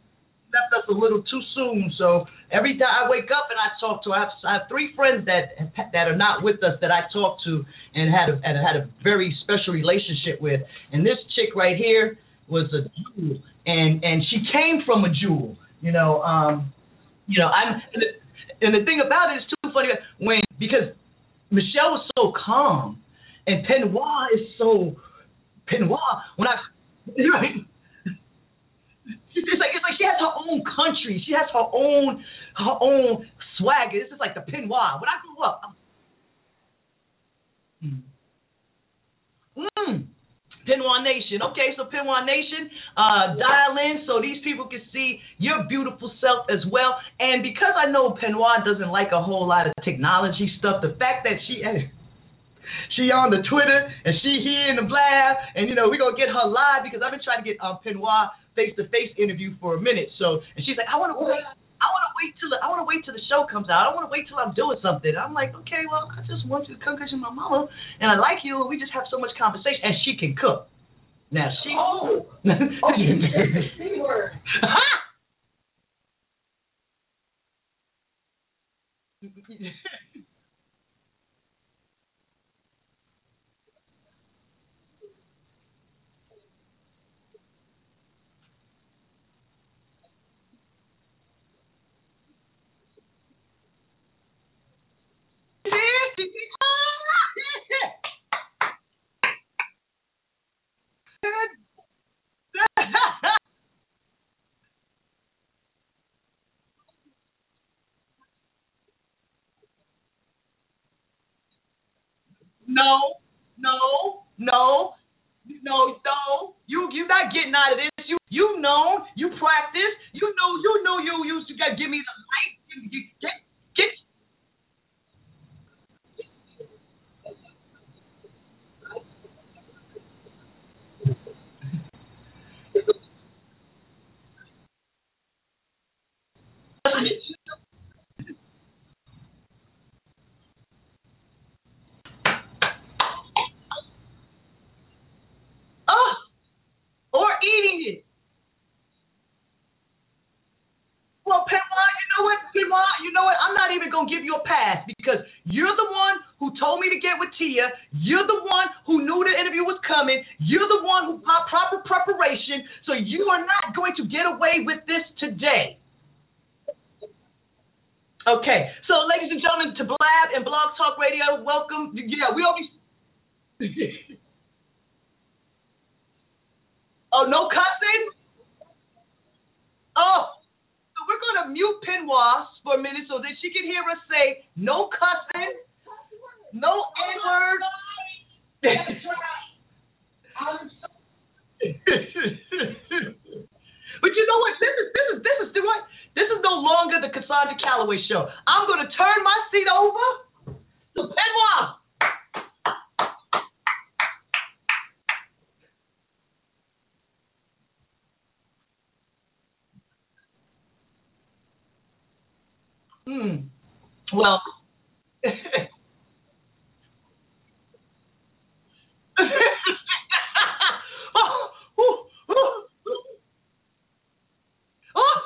left us a little too soon. So every time I wake up and I talk to, I have, I have three friends that that are not with us that I talk to and had a, and had a very special relationship with. And this chick right here was a jewel, and and she came from a jewel. You know, um, you know, I'm, and the, and the thing about it is too funny when because Michelle was so calm, and Penwa is so Penwa. When I, right, it's like it's like she has her own country. She has her own her own swagger. This is like the Penwa. When I grew up, I'm, mm. Penwa Nation. Okay, so Penwa Nation, uh, dial in so these people can see your beautiful self as well. And because I know Penwa doesn't like a whole lot of technology stuff, the fact that she she on the Twitter and she here in the blab, and you know we're gonna get her live because I've been trying to get um, Penwa face to face interview for a minute. So and she's like, I want to. I want to wait till the, I want to wait till the show comes out. I want to wait till I'm doing something. I'm like, okay, well, I just want you to come because you're my mama, and I like you, and we just have so much conversation. And she can cook. Now she. Oh, oh, you said the C word. no, no, no, no, no. You you not getting out of this. You you known, you practice, you know, you know you used to get give me the light, give, get. Not gonna give you a pass because you're the one who told me to get with Tia. You're the one who knew the interview was coming. You're the one who got proper preparation. So you are not going to get away with this today. Okay, so ladies and gentlemen, to Blab and Blog Talk Radio, welcome. Yeah, we always. oh, no cussing. Oh, gonna mute Pinwas for a minute so that she can hear us say no cussing, no N words. but you know what? This is this is this is the what? This is no longer the Cosandra Calloway show. I'm gonna turn my seat over to Pinwas. Hmm. Well. oh, oh, oh, oh.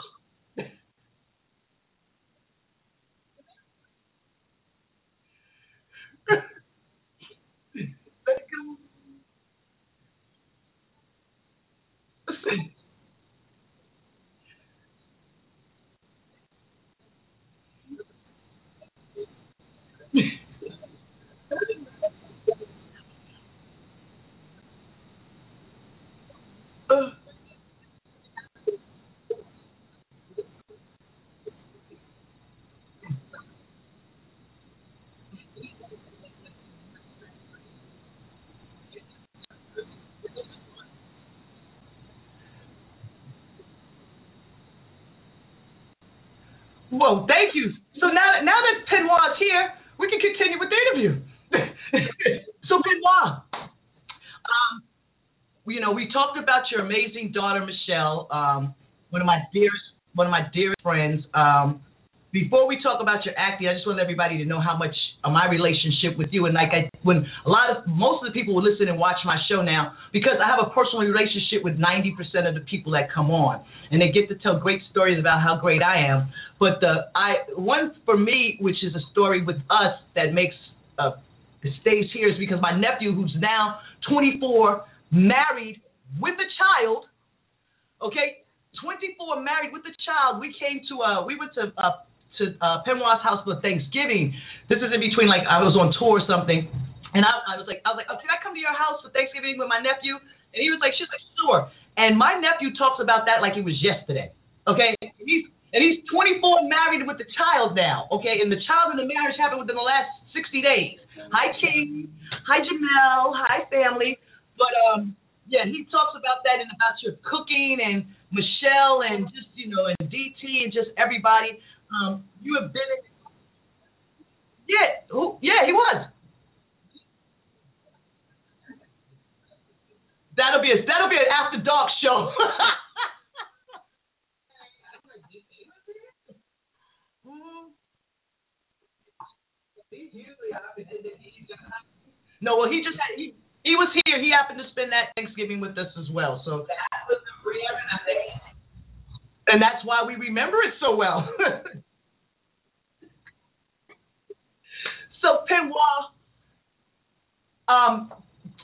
Well, thank you. So now, that now that Penwa's here, we can continue with the interview. so Penwa, um, you know, we talked about your amazing daughter Michelle, um, one of my dearest, one of my dearest friends. Um, before we talk about your acting, I just want everybody to know how much my relationship with you and like I, when a lot of most of the people will listen and watch my show now because I have a personal relationship with 90% of the people that come on and they get to tell great stories about how great I am. But the I one for me, which is a story with us that makes uh, stays here, is because my nephew, who's now 24, married with a child. Okay, 24, married with a child. We came to uh, we went to uh, to uh, Penwa's house for Thanksgiving. This is in between, like I was on tour or something, and I, I was like, I was like, oh, can I come to your house for Thanksgiving with my nephew? And he was like, she's like, sure. And my nephew talks about that like it was yesterday. Okay, he's and he's 24, married with a child now. Okay, and the child and the marriage happened within the last 60 days. Hi, King. Hi, Jamel. Hi, family. But um, yeah, he talks about that and about your cooking and Michelle and just you know and DT and just everybody. Um, you have been. In, yeah, who, yeah, he was. That'll be a that'll be an after dark show. no, well, he just had, he he was here. He happened to spend that Thanksgiving with us as well. So and that's why we remember it so well. so Penwa, um,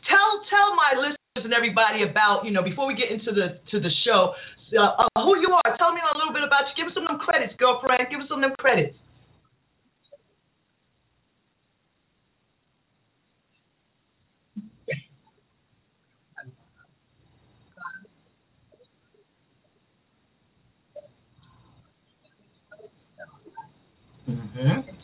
tell tell my listeners and everybody about you know before we get into the to the show uh, uh, who you are. Tell me a little bit about you. Give us some of them credits, girlfriend. Give us some of them credits. Mm-hmm.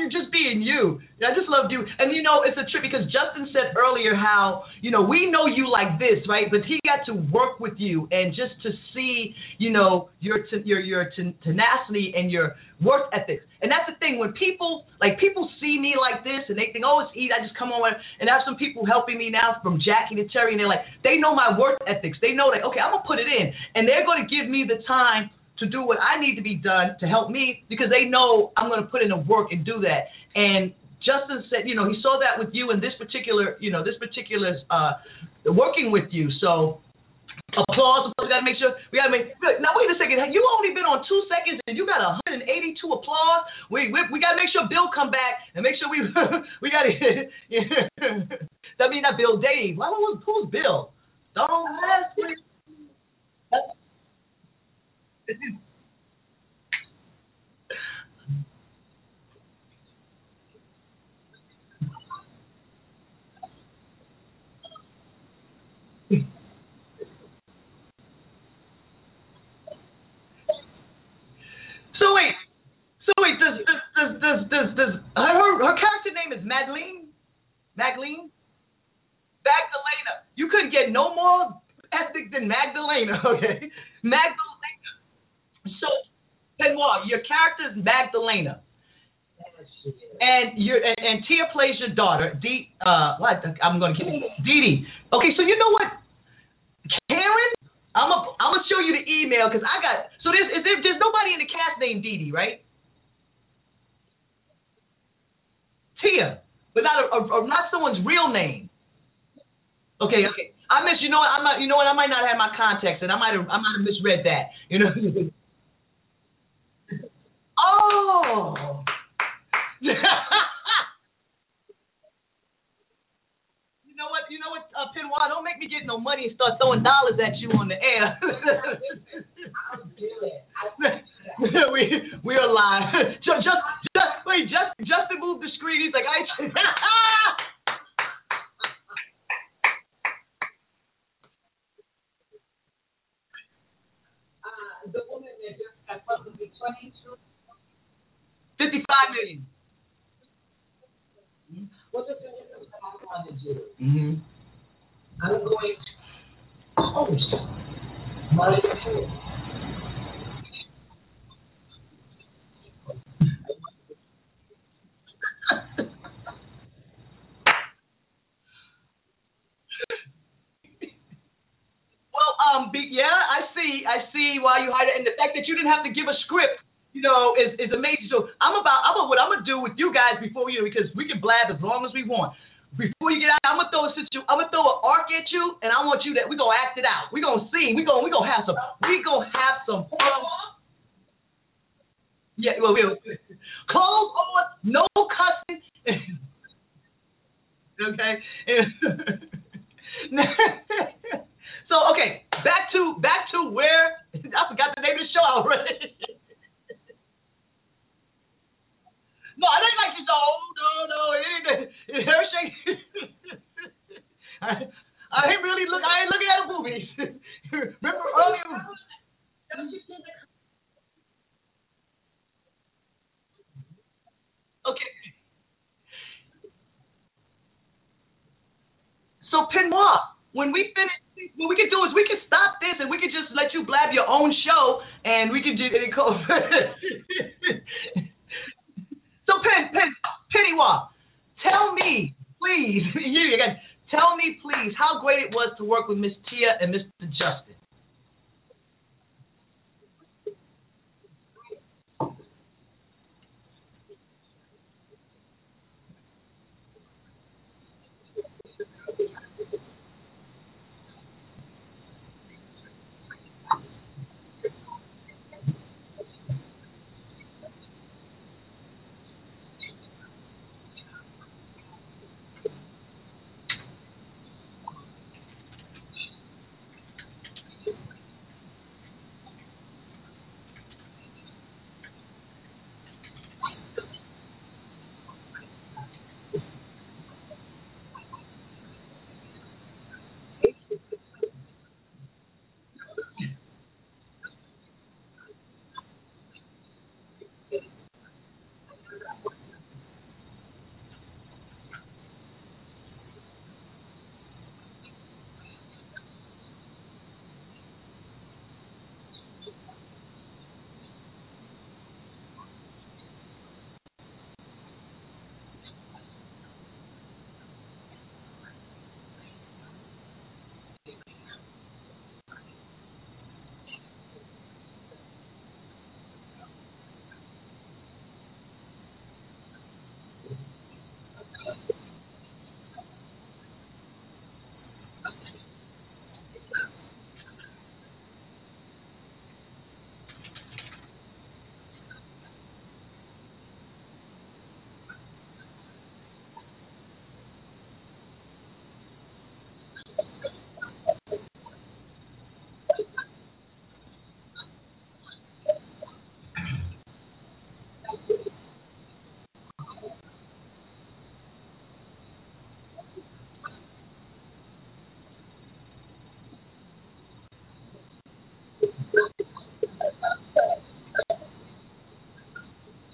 Seeing you. Just being you. I just loved you. And you know, it's a trip because Justin said earlier how, you know, we know you like this, right? But he got to work with you and just to see, you know, your your your tenacity and your work ethic. And that's the thing when people like people see me like this and they think, "Oh, it's easy. I just come on and I have some people helping me now from Jackie to Terry and they're like, they know my work ethics. They know that, okay, I'm going to put it in and they're going to give me the time to do what I need to be done to help me because they know I'm going to put in the work and do that. And Justin said, you know, he saw that with you in this particular, you know, this particular uh, working with you. So applause. We gotta make sure. We gotta make. Now wait a second. You only been on two seconds and you got 182 applause. We we, we gotta make sure Bill come back and make sure we we gotta. that mean that Bill Dave. Why was who's Bill? Don't ask me. So wait, so wait, does does does does does, does her her character name is Madeline? Magdalene? Magdalena. You couldn't get no more ethnic than Magdalena, okay? Magdalena. So Penwa, your character is Magdalena. And you and, and Tia plays your daughter, Dee. Uh, what? I'm going to keep Dee Dee. Okay, so you know what, Karen? I'm gonna I'm gonna show you the email because I got so there's is there, there's nobody in the cast named Dee Dee, right? Tia, but not a, a, a, not someone's real name. Okay, okay. I miss. You know what? I might. You know what? I might not have my context, and I might have. I might have misread that. You know. Oh. you know what? You know what, uh, Pinoy? Don't make me get no money and start throwing dollars at you on the air. I'll do it. we we are live. Just just just wait. Just Justin moved the screen. He's like I. Uh, the woman that just got probably 22. Fifty-five million. Well, the thing is, what I want to do, Mm-hmm. I'm going to host my. Well, um, yeah, I see, I see why you hired it, and the fact that you didn't have to give a script, you know, is is amazing. So I'm about, I'm about what I'm gonna do with you guys before you, because we can blab as long as we want. Before you get out, I'm gonna throw a situ, I'm gonna throw an arc at you, and I want you that we gonna act it out. We gonna sing. We gonna we gonna have some. We gonna have some fun. Yeah, well, we'll clothes on, no cussing. okay. so okay, back to back to where I forgot the name of the show already. No, I didn't like this. Oh no, no, it ain't. It, her. I, I ain't really look. I ain't looking at movies. Remember earlier? Okay. So Pinoy, when we finish, what we can do is we can stop this and we can just let you blab your own show, and we can do it. So Pen Pen Pennywise, tell me, please, you again. Tell me, please, how great it was to work with Miss Tia and Mr. Justin.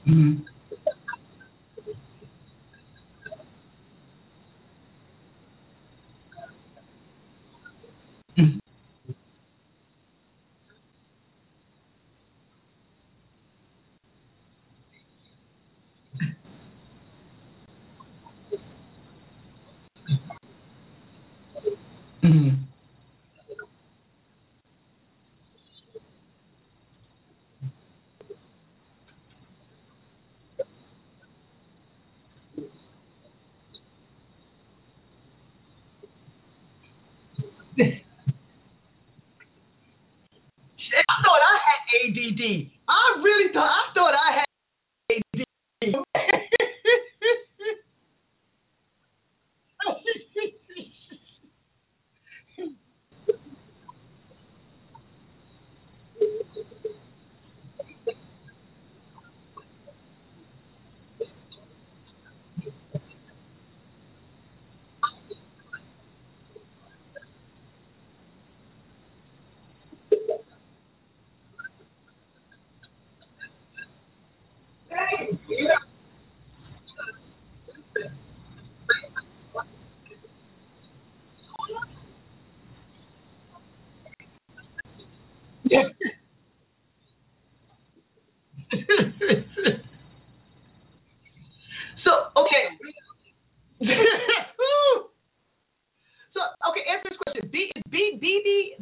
Mm-hmm. I really thought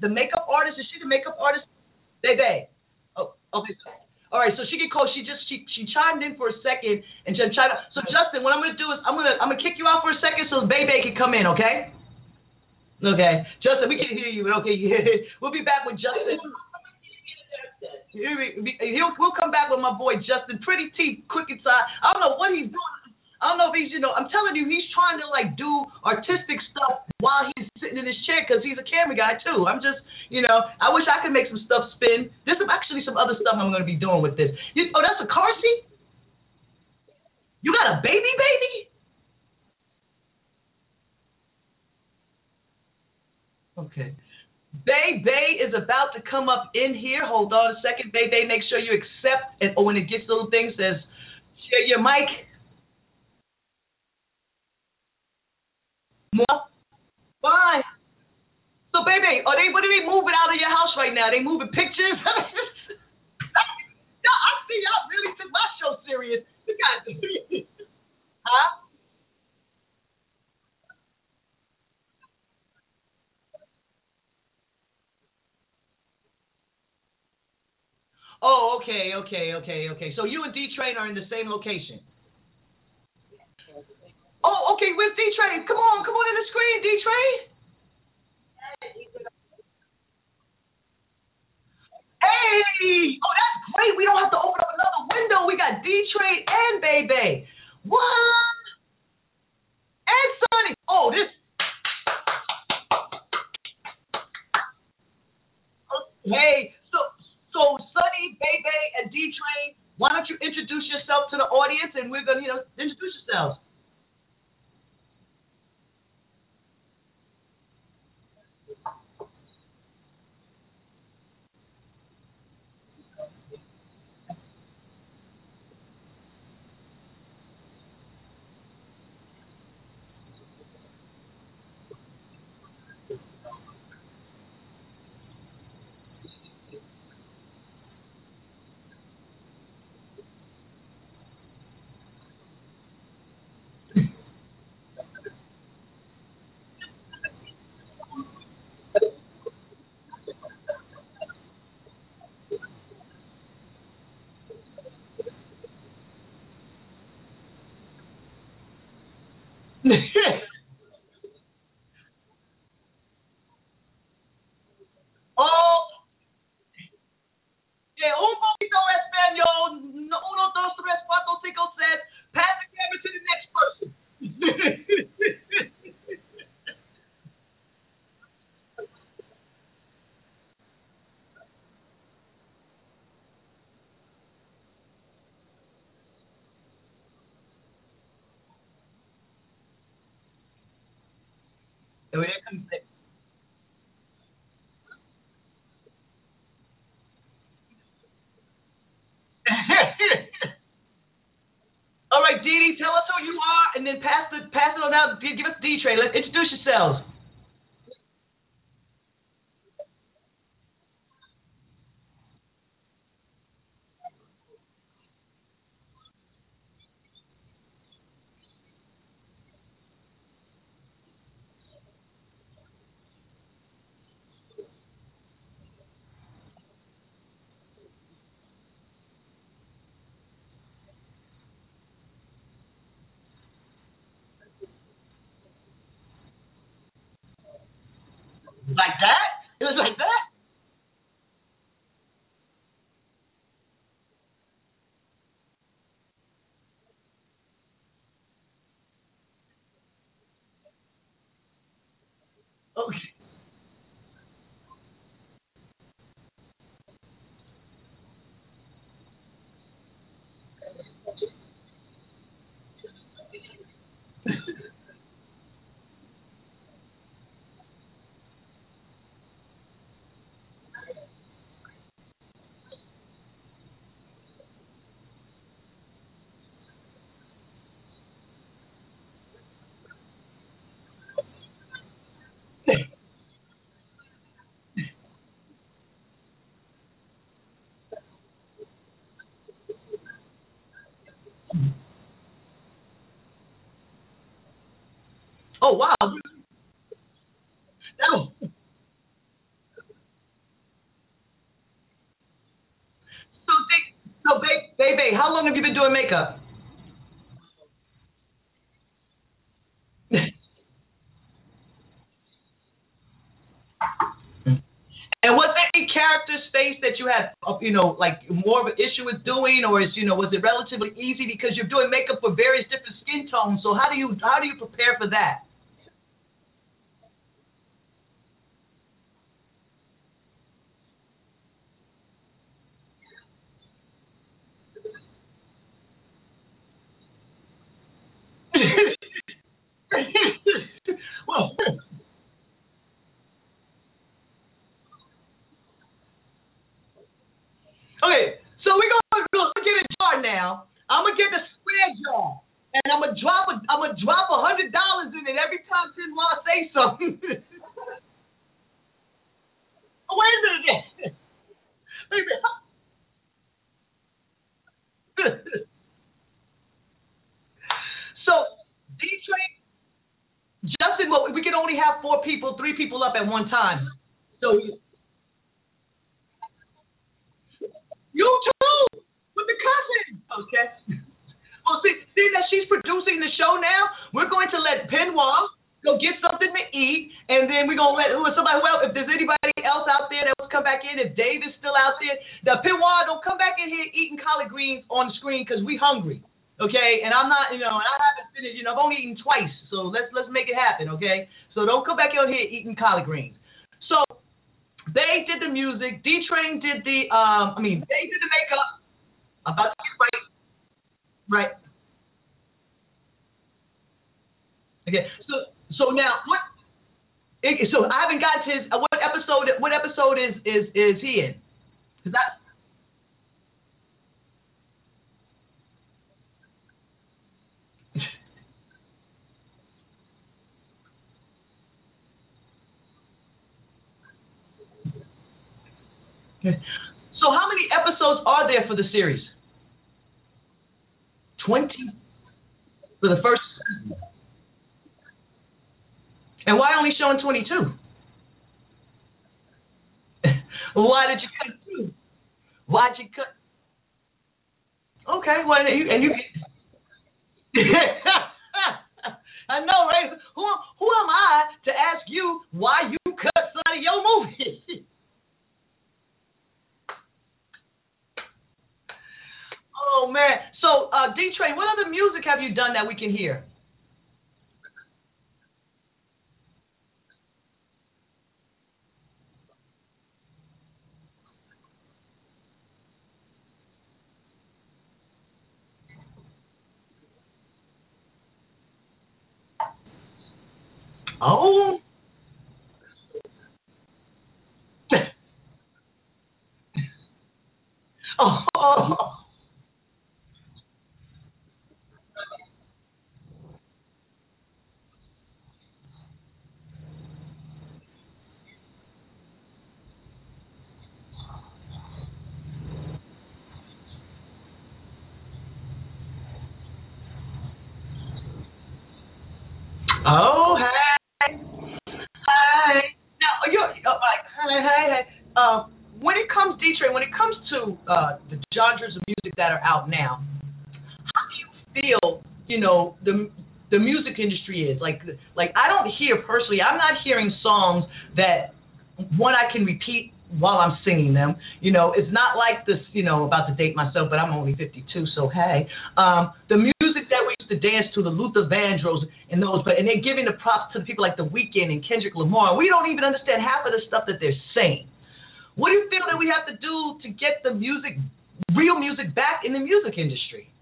the makeup artist. Is she the makeup artist? Bebe. Oh, okay. All right, so she get call She just she she chimed in for a second and just chimed. So Justin, what I'm gonna do is I'm gonna I'm gonna kick you out for a second so Bebe can come in, okay? Okay, Justin, we can hear you, but okay, it Hey, so so Sonny, Bebe, and D Train, why don't you introduce yourself to the audience and we're gonna you know introduce yourselves. Pass it on out. Give give us D Train. Let's introduce yourselves. Like that? It was like that? Okay. Oh wow. That so, they, so babe, baby, how long have you been doing makeup? And was there any character space that you had, you know, like more of an issue with doing, or is you know, was it relatively easy because you're doing makeup for various different skin tones? So how do you how do you prepare for that? well, okay, so we're gonna go get a jar now. I'm gonna get the square jar, and I'm gonna drop a I'm gonna drop a hundred dollars in it every time Penwa say something. oh, wait a minute. Wait a minute. so D Train Justin, well, we can only have four people, three people up at one time. So you you too with the cousin. Okay. Oh, see, see that she's producing the show now. We're going to let Penwa go get something to eat, and then we're gonna let who somebody. Well, if there's anybody else out there that wants to come back in, if Dave is still out there, the Penwa don't come back in here eating collard greens on screen because we hungry. Okay, and I'm not, you know, and I haven't finished. You know, I've only eaten twice, so let's let's make it happen. Okay, so don't come back out here eating collard greens. So they did the music. D Train did the, um, I mean, they did the makeup. About to get right. Right. Okay. So so now what? it- So I haven't got to his. What episode? What episode is is is he in? 'Cause I. Okay. So how many episodes are there for the series? Twenty for the first. And why only showing twenty-two? why did you cut two? Why'd you cut? Okay, well, and you, and you I know, right? Who who am I to ask you why you cut some of your movie? Oh man. So uh D Train, what other music have you done that we can hear? Oh. oh. Oh, hey. Hey. Now, you're, uh, like, hey, hey, hey. Uh, when it comes, D-Trey, when it comes to uh, the genres of music that are out now, how do you feel, you know, the the music industry is? Like, like I don't hear personally, I'm not hearing songs that, one, I can repeat while I'm singing them. You know, it's not like this, you know, about to date myself, but I'm only 52, so hey. Um, the music that we used to dance to, the Luther Vandross and those, but and they're giving the props to people like The Weeknd and Kendrick Lamar. We don't even understand half of the stuff that they're saying. What do you feel that we have to do to get the music, real music, back in the music industry?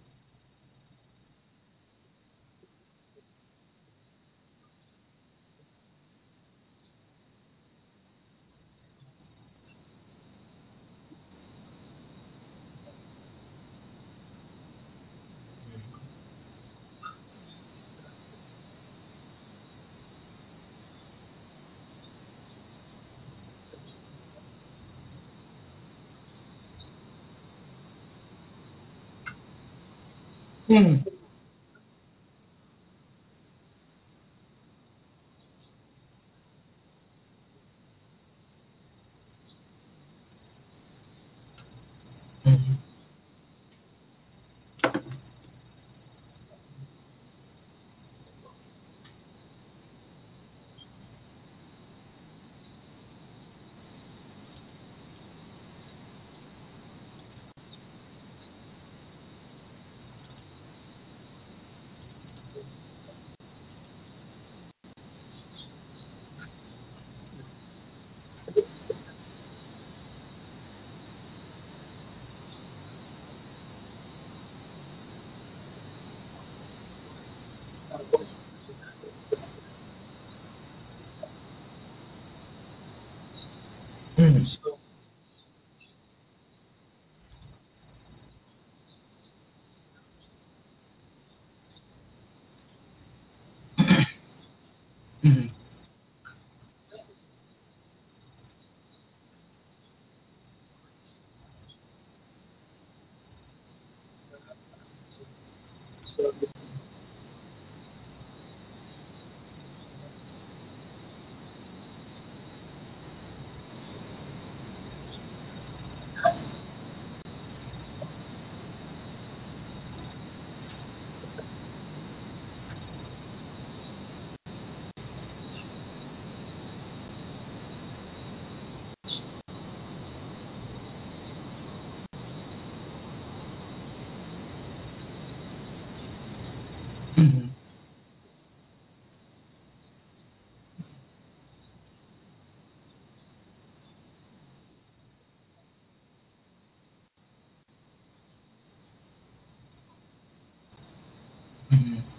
thing Mm-hmm. Hmm.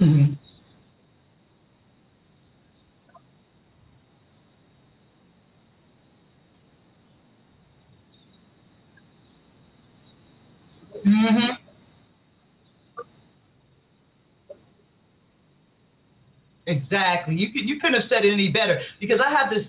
Mhm. Mhm. Exactly. You could you couldn't have said it any better because I have this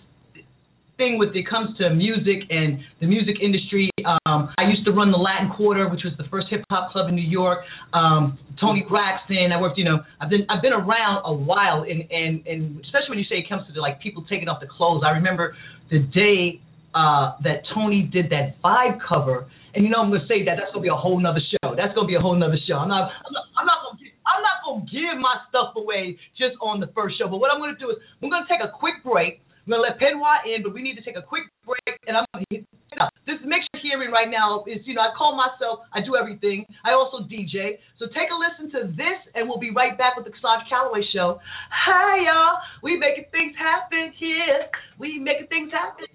thing with it comes to music and the music industry. Um, I used to run the Latin Quarter, which was the first hip hop club in New York. Um, Toni Braxton. I worked, you know, I've been I've been around a while, and and and especially when you say it comes to the, like people taking off the clothes. I remember the day uh, that Tony did that vibe cover, and you know I'm gonna say that that's gonna be a whole nother show. That's gonna be a whole nother show. I'm not I'm not, I'm not gonna give, I'm not gonna give my stuff away just on the first show. But what I'm to do is we're to take a quick break. I'm to let Penwa in, but we need to take a quick break, and I'm. This mix you're hearing right now is, you know, I call myself, I do everything. I also DJ. So take a listen to this, and we'll be right back with the Cosandra Calloway Show. Hi, y'all. We making things happen here. We making things happen.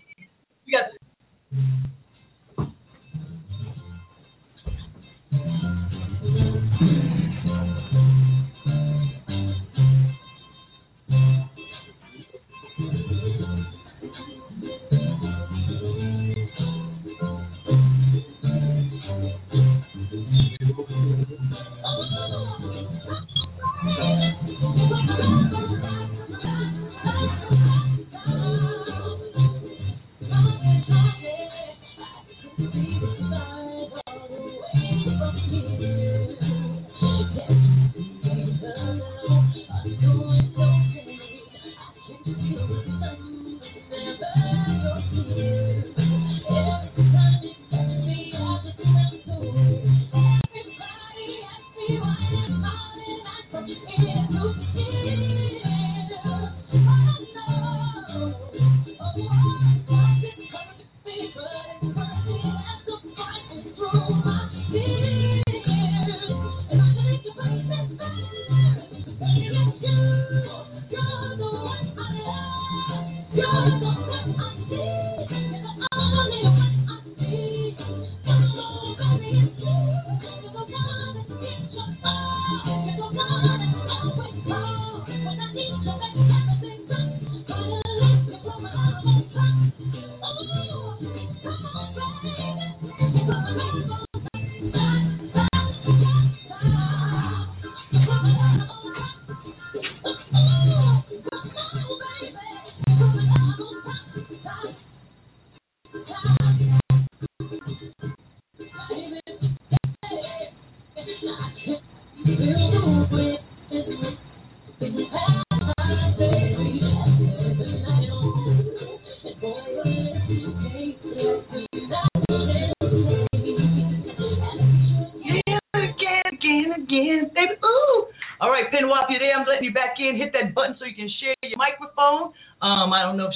We got.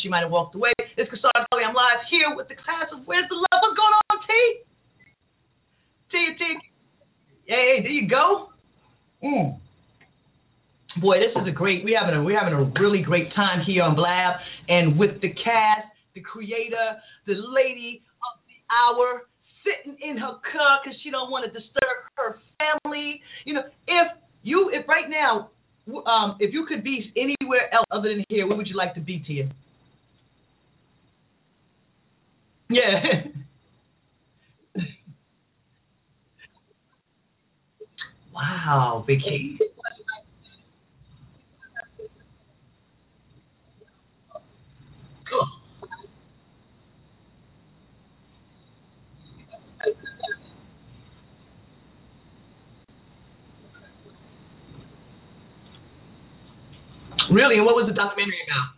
She might have walked away. It's Cosandra Kelly. I'm live here with the class of Where's the Love? What's going on, T? T, T. Hey, there you go. Mm. Boy, this is a great. We having a we're having a really great time here on Blab, and with the cast, the creator, the lady of the hour, sitting in her car because she don't want to disturb her family. You know, if you if right now, um, if you could be anywhere else other than here, where would you like to be, Tia? Yeah. wow, vacation. Really? And what was the documentary about?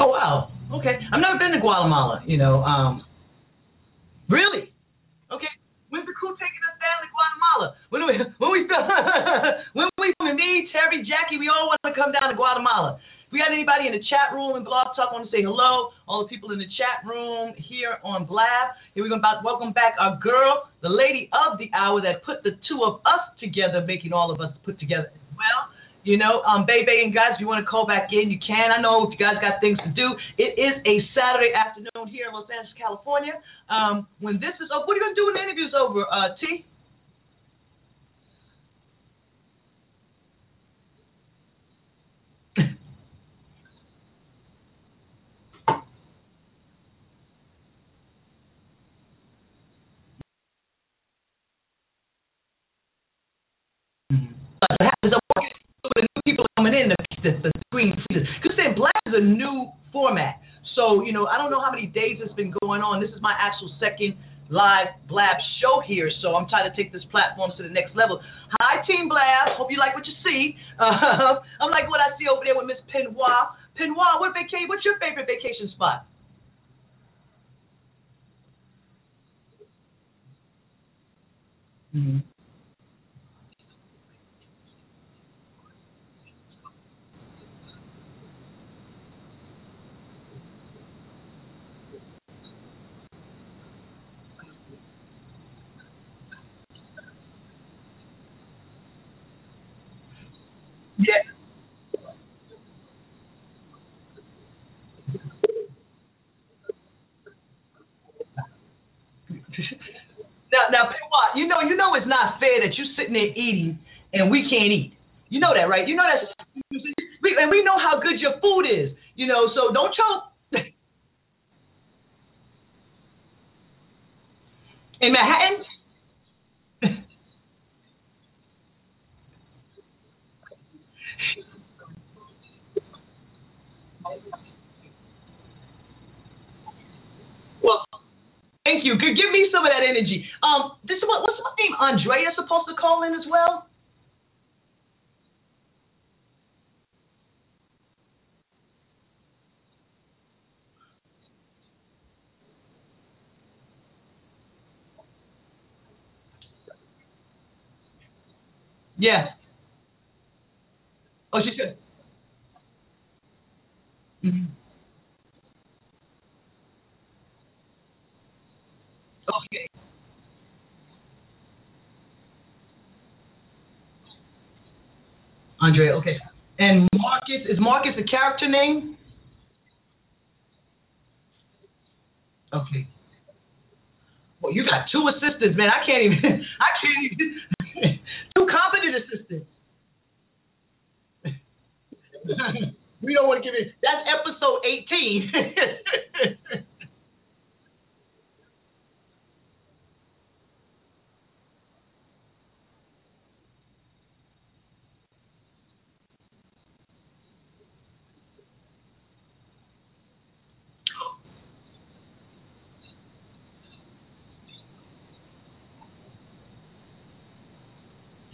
Oh wow. Okay. I've never been to Guatemala, you know. Um Really? Okay. When's the crew taking us down to Guatemala? When we when we when we me, Terry, Jackie, we all want to come down to Guatemala. If we got anybody in the chat room and Blog Talk want to say hello, all the people in the chat room here on Blab. Here we're to welcome back our girl, the lady of the hour that put the two of us together, making all of us put together as well. You know, um, Bebe and guys, if you want to call back in, you can. I know if you guys got things to do. It is a Saturday afternoon here in Los Angeles, California. Um, when this is over, what are you going to do when the interview's over, uh, T? a new format. So, you know, I don't know how many days it's been going on. This is my actual second live Blab show here, so I'm trying to take this platform to the next level. Hi, Team Blab. Hope you like what you see. Uh, I'm like what I see over there with Miss Penwa. Penwa, what vacation? What's your favorite vacation spot? Mm-hmm. Know, it's not fair that you're sitting there eating and we can't eat. You know that, right? You know that, and we know how good your food is. You know, so don't choke. In Manhattan, well, thank you. Give give me some of that energy. Um, this is what what's my name? Andrea supposed to call in as well. Yeah. Oh, she should. hmm Okay. Andrea, okay. And Marcus, is Marcus a character name? Okay. Well, you got two assistants, man. I can't even. I can't even. two competent assistants. we don't want to give it. That's episode eighteen.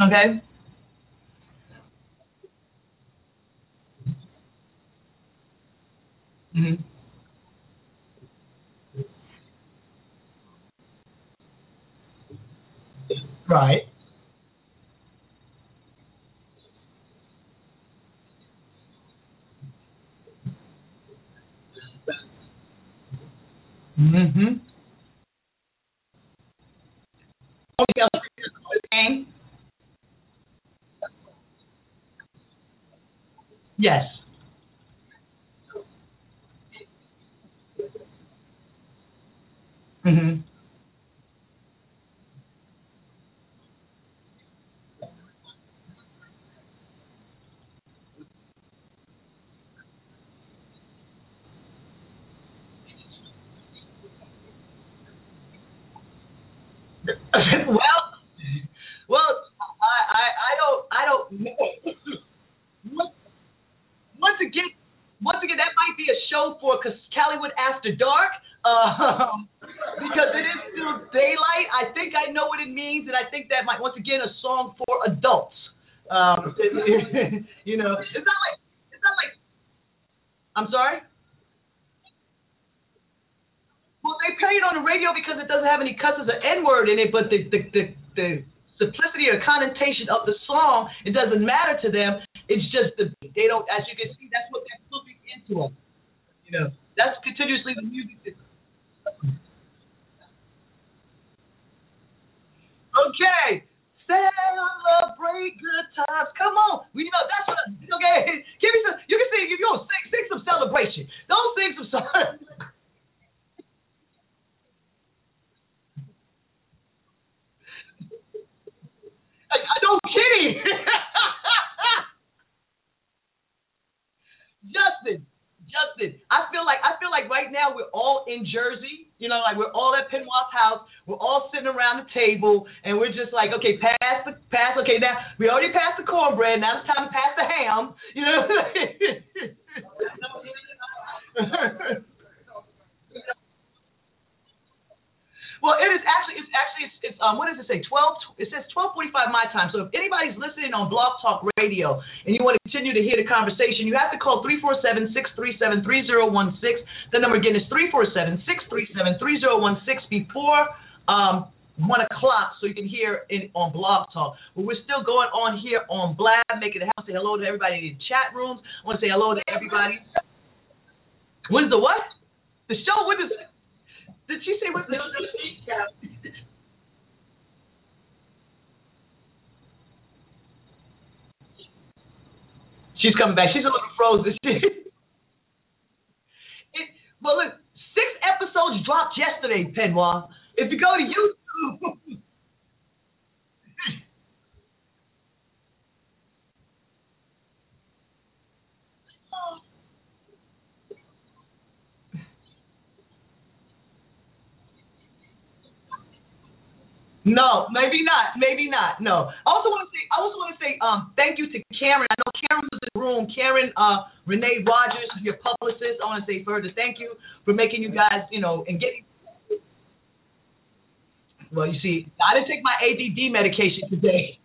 Okay. hmm Right. Mm-hmm. Oh, yeah. Okay. Yes. Mm-hmm. well, well, I, I, I don't, I don't. Once once again, once again, that might be a show for Cause Callywood After Dark, um, because it is still daylight. I think I know what it means, and I think that might once again a song for adults. Um, you know, it's not like it's not like. I'm sorry. Well, they play it on the radio because it doesn't have any cusses or N word in it, but the the the, the simplicity or connotation of the song, it doesn't matter to them. It's just the they don't, as you can see, that's what they're looking into them. You know, that's continuously the music. Okay, celebrate good times. Come on, we know that's what. Okay, give me some. You can sing. If you don't sing, sing some celebration. Don't sing some song. I, I don't kidding. Justin, Justin, I feel like I feel like right now we're all in Jersey. You know, like we're all at Penwa's house. We're all sitting around the table, and we're just like, okay, pass the pass. Okay, now we already passed the cornbread. Now it's time to pass the ham. You know. well, it is actually um, what does it say? 12. It says 12:45 my time. So if anybody's listening on Blog Talk Radio and you want to continue to hear the conversation, you have to call 347-637-3016. The number again is 347-637-3016 before um, one o'clock, so you can hear it on Blog Talk. But we're still going on here on Blab, making it happen. Say hello to everybody in the chat rooms. I want to say hello to everybody. When's the what? The show? When is? Did she say what's the? She's coming back. She's a little frozen. well, look, six episodes dropped yesterday, Penwa. If you go to YouTube. No, maybe not. Maybe not. No. I also want to say. I also want to say. Um, thank you to Karen. I know Karen was in the room. Karen, uh, Renee Rogers, your publicist. I want to say further thank you for making you guys, you know, and getting. Well, you see, I didn't take my ADD medication today.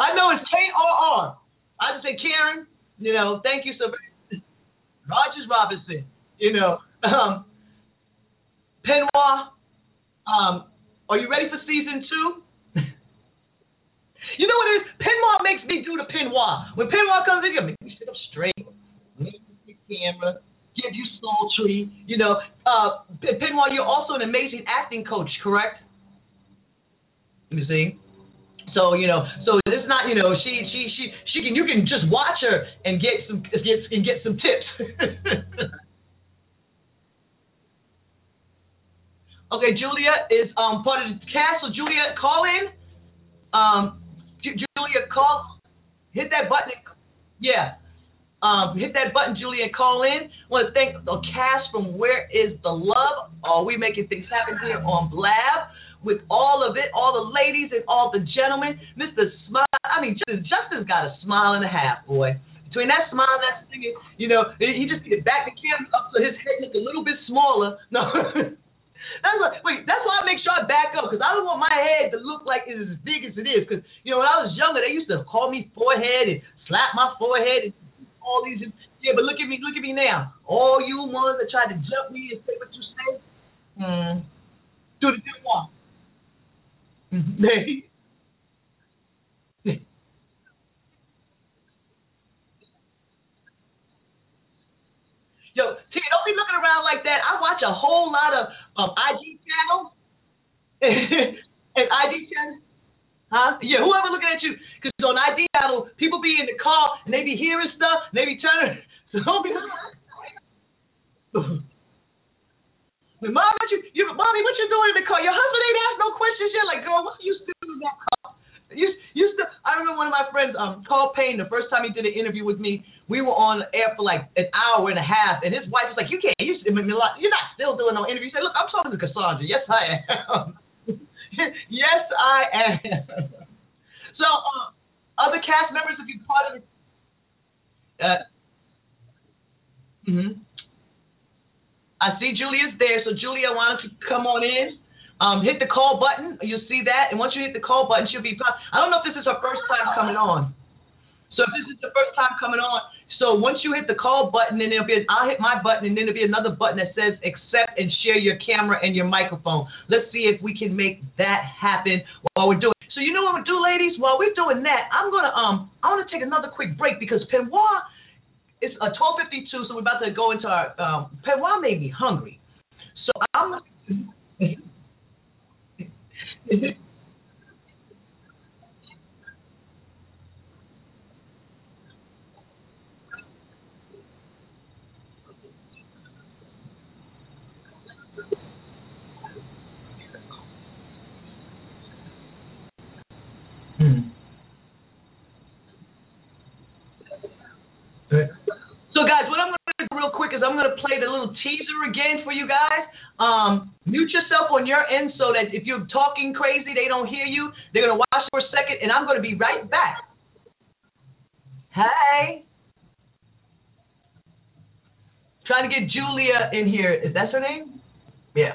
I know it's K R R. I just say Karen. You know, thank you so very. Rogers Robinson. You know, um, Penwa. Um, are you ready for season two? you know what it is? Penwa makes me do the pinwall. When Penwa comes in, you make me sit up straight, make the camera, give you sultry. You know, uh, Penwa, you're also an amazing acting coach, correct? You see. So you know, so it's not you know she she she she can you can just watch her and get some get and get some tips. Okay, Julia is um part of the cast. So Julia, call in. Um, J- Julia, call. Hit that button. Yeah. Um, hit that button, Julia, call in. Want to thank the cast from Where Is the Love? Are we making things happen here on Blab? With all of it, all the ladies and all the gentlemen, Mr. Smile. I mean, Justin's got a smile and a half, boy. Between that smile and that singing, you know, he just back the camera up so his head look a little bit smaller. No. That's what, wait, that's why I make sure I back up because I don't want my head to look like it's as big as it is. Because you know when I was younger, they used to call me forehead and slap my forehead and all these. Yeah, but look at me, look at me now. All you ones that tried to jump me and say what you say, hmm, do the didn't want. Yo, T, don't be looking around like that. I watch a whole lot of um, IG channels and IG channels. Huh? Yeah, whoever looking at you. Because on IG channel, people be in the car and they be hearing stuff and they be turning. So don't be. Mom, what you, you, mommy, what you doing in the car? Your husband ain't asked no questions yet. Like, girl, what are you still in that car? You, you still, I remember one of my friends, um, Carl Payne, the first time he did an interview with me, we were on air for like an hour and a half, and his wife was like, "You can't, you, you're not still doing no interview." He said, "Look, I'm talking to Cosandra. Yes, I am. yes, I am." so, uh, other cast members, if you're part of it, uh, mm-hmm. I see Julia's there, so Julia, why don't you come on in? Um, hit the call button. You'll see that, and once you hit the call button, she'll be. I don't know if this is her first time coming on. So if this is the first time coming on, so once you hit the call button, then there'll be. I'll hit my button, and then there'll be another button that says accept and share your camera and your microphone. Let's see if we can make that happen while we're doing. So you know what we'll do, ladies? While we're doing that, I'm gonna um I want to take another quick break because Penwa it's a uh, 12:52, so we're about to go into our um, Penwa made me hungry, so I'm. Hmm. So guys, what I'm going to do real quick is I'm going to play the little teaser again for you guys. Um, mute yourself on your end so that if you're talking crazy, they don't hear you. They're going to watch for a second, and I'm going to be right back. Hey. Trying to get Julia in here. Is that her name? Yeah.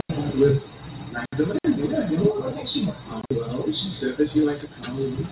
that she to come with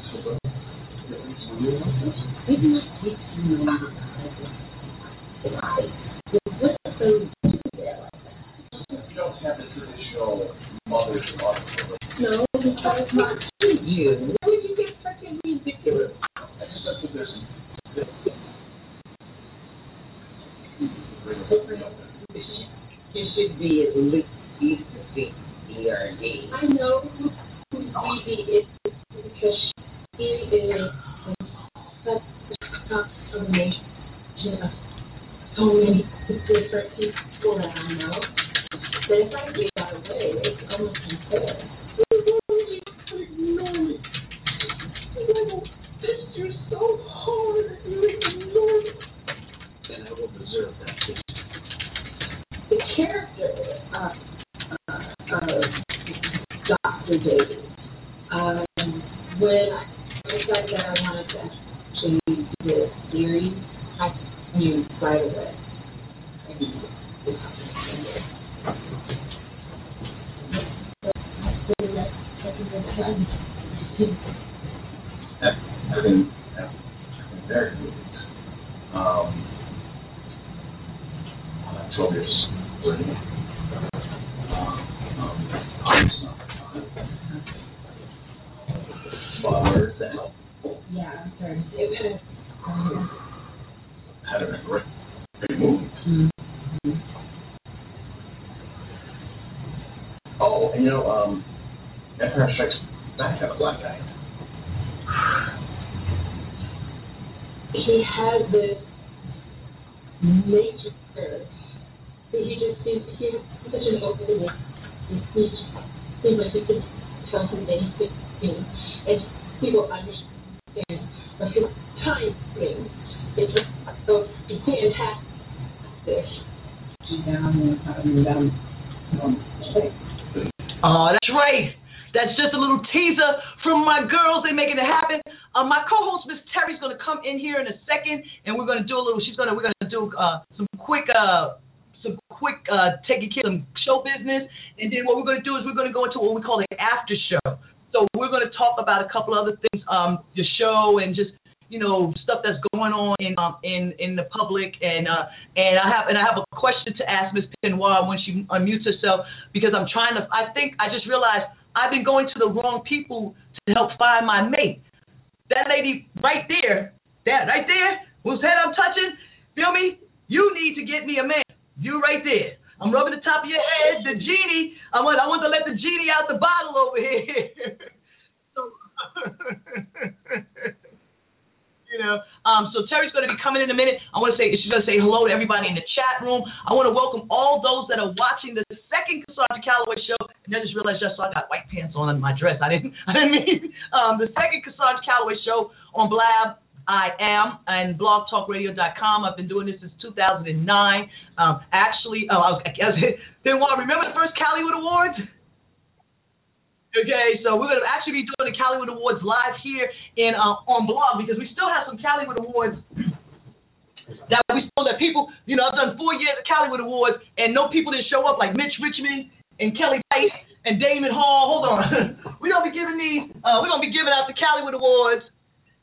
find my mate. That lady right there, that right there, whose head I'm touching, feel me? You need to get me a man. You right there. I'm rubbing the top of your head, the genie. I want I want to let the genie out the bottle over here. so Um, so Terry's going to be coming in a minute. I want to say she's going to say hello to everybody in the chat room. I want to welcome all those that are watching the second Cosandra Calloway show. And I just realized just so I got white pants on in my dress. I didn't. I didn't mean um, the second Cosandra Calloway show on Blab. I am and blogtalkradio.com. I've been doing this since 2009. Um, actually, oh, I was, I was, then what? Remember the first Callywood Awards? Okay, so we're gonna actually be doing the Callywood Awards live here in uh, on blog because we still have some Callywood Awards that we still that people, you know, I've done four years of Callywood Awards and no people didn't show up like Mitch Richmond and Kelly Price and Damion Hall. Hold on, we're gonna be giving these, uh, we're gonna be giving out the Callywood Awards.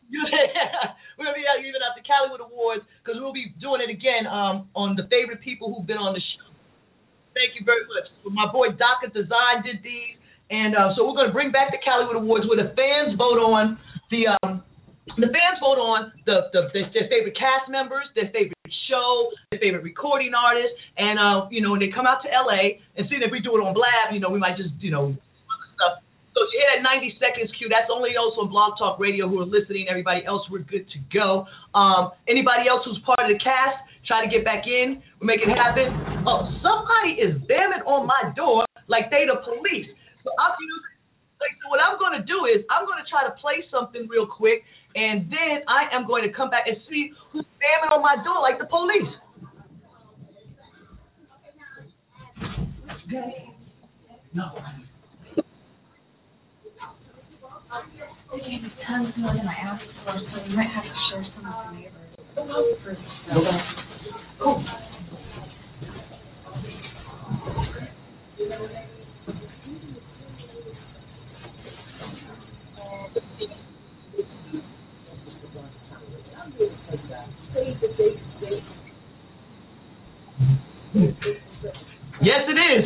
we're gonna be giving out the Callywood Awards because we'll be doing it again um, on the favorite people who've been on the show. Thank you very much. My boy Daka Design did these. And uh, so we're going to bring back the Callywood Awards where the fans vote on the um, the fans vote on the, the, the their favorite cast members, their favorite show, their favorite recording artist, and uh, you know when they come out to LA and see if we do it on Blab, you know we might just you know stuff. So if you hear that 90 seconds cue, that's only those on Blog Talk Radio who are listening. Everybody else, we're good to go. Um, anybody else who's part of the cast, try to get back in. We make it happen. Oh, somebody is bamming on my door like they the police. So I'm like so what I'm gonna do is I'm gonna try to play something real quick and then I am going to come back and see who's spamming on my door like the police. No. To. Yes, it is.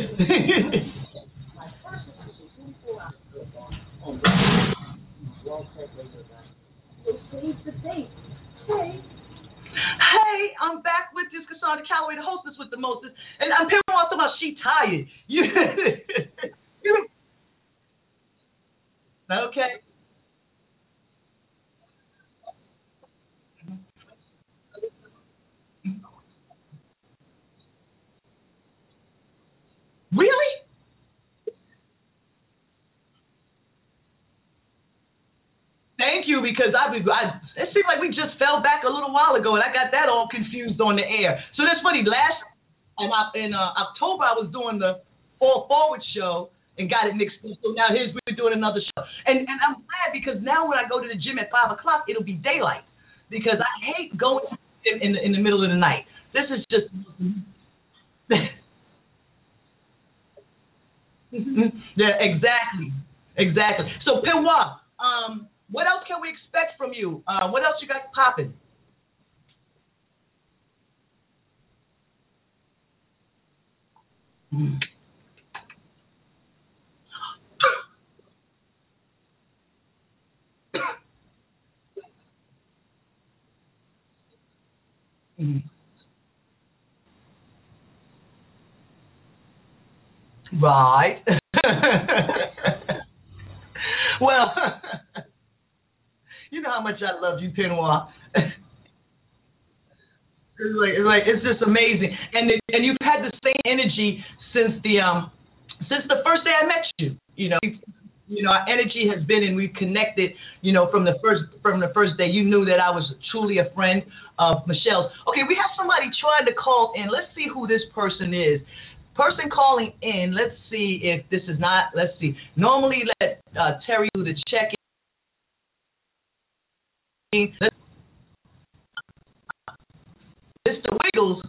Hey, I'm back with this Cosandra Calloway, the hostess with the mostest, and I'm hearing all about she tired. You, okay? Really? Thank you, because I, I it seemed like we just fell back a little while ago, and I got that all confused on the air. So that's funny. Last in, in uh, October, I was doing the Fall Forward show and got it mixed up. So now here's we're doing another show, and and I'm glad because now when I go to the gym at five o'clock, it'll be daylight because I hate going in in the, in the middle of the night. This is just. Yeah, exactly, exactly. So Penwa, um, what else can we expect from you? Uh, what else you got popping? Mm. Right. well, you know how much I love you, Penwa. It's like, it's like it's just amazing, and it, and you've had the same energy since the um since the first day I met you. You know, you know, our energy has been, and we've connected. You know, from the first from the first day, you knew that I was truly a friend of Michelle's. Okay, we have somebody trying to call in. Let's see who this person is. Person calling in. Let's see if this is not. Let's see. Normally, let uh, Terry do the check in. Mr. Wiggles.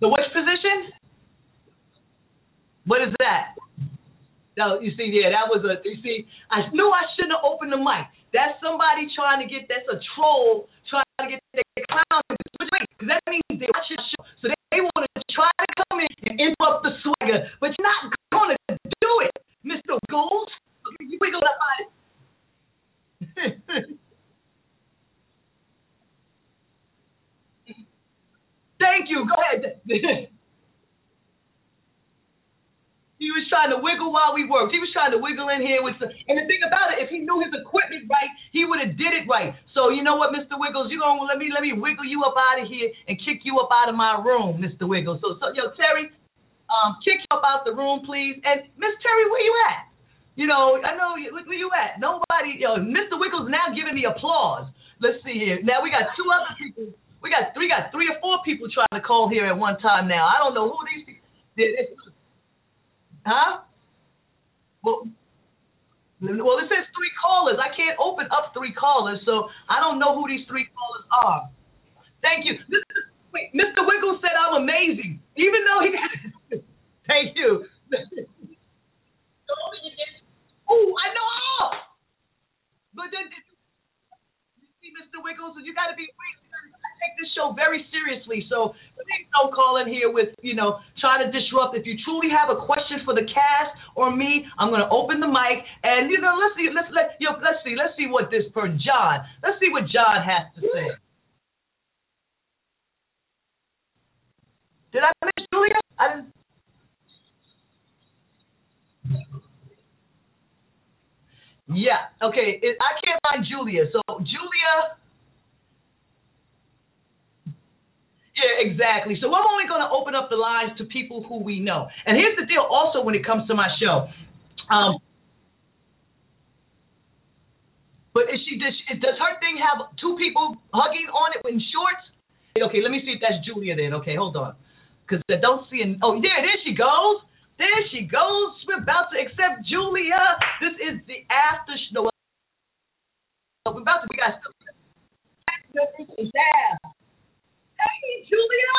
The which position? What is that? No, you see, yeah, that was a. You see, I knew I shouldn't have opened the mic. That's somebody trying to get. That's a troll trying to get the clown because that means they watch your show, so they, they want to try to come in and interrupt the swagger, but you're not gonna do it, Mister Gold. You wiggle up on. Thank you. Go ahead. He was trying to wiggle while we worked. He was trying to wiggle in here with some. And the thing about it, if he knew his equipment right, he would have did it right. So you know what, Mr. Wiggles, you gonna let me let me wiggle you up out of here and kick you up out of my room, Mr. Wiggles. So so yo Terry, um, kick you up out the room, please. And Miss Terry, where you at? You know, I know where you at. Nobody, yo, Mr. Wiggles now giving me applause. Let's see here. Now we got two other people. We got three, got three or four people trying to call here at one time now. I don't know who these. It's, Huh? Well, well, it says three callers. I can't open up three callers, so I don't know who these three callers are. Thank you. This, wait, Mr. Wiggles said I'm amazing, even though he. Thank you. oh, I know. all. But then, you see, Mr. Wiggles, you got to be. I take this show very seriously, so please don't call in here with, you know, trying to disrupt. If you truly have a question for the cast or me, I'm gonna open the mic and you know, let's see, let's let yo, let's see, let's see what this per John. Let's see what John has to say. Did I miss Julia? I didn't. Yeah. Okay. It, I can't find Julia. So Julia. Yeah, exactly. So I'm only going to open up the lines to people who we know. And here's the deal also when it comes to my show. Um, But is she does, she, does her thing have two people hugging on it in shorts? Okay, let me see if that's Julia then. Okay, hold on. Because I don't see an. Oh, yeah, there she goes. There she goes. We're about to accept Julia. This is the after show. We're about to. We got. Yeah. Hey, Julia.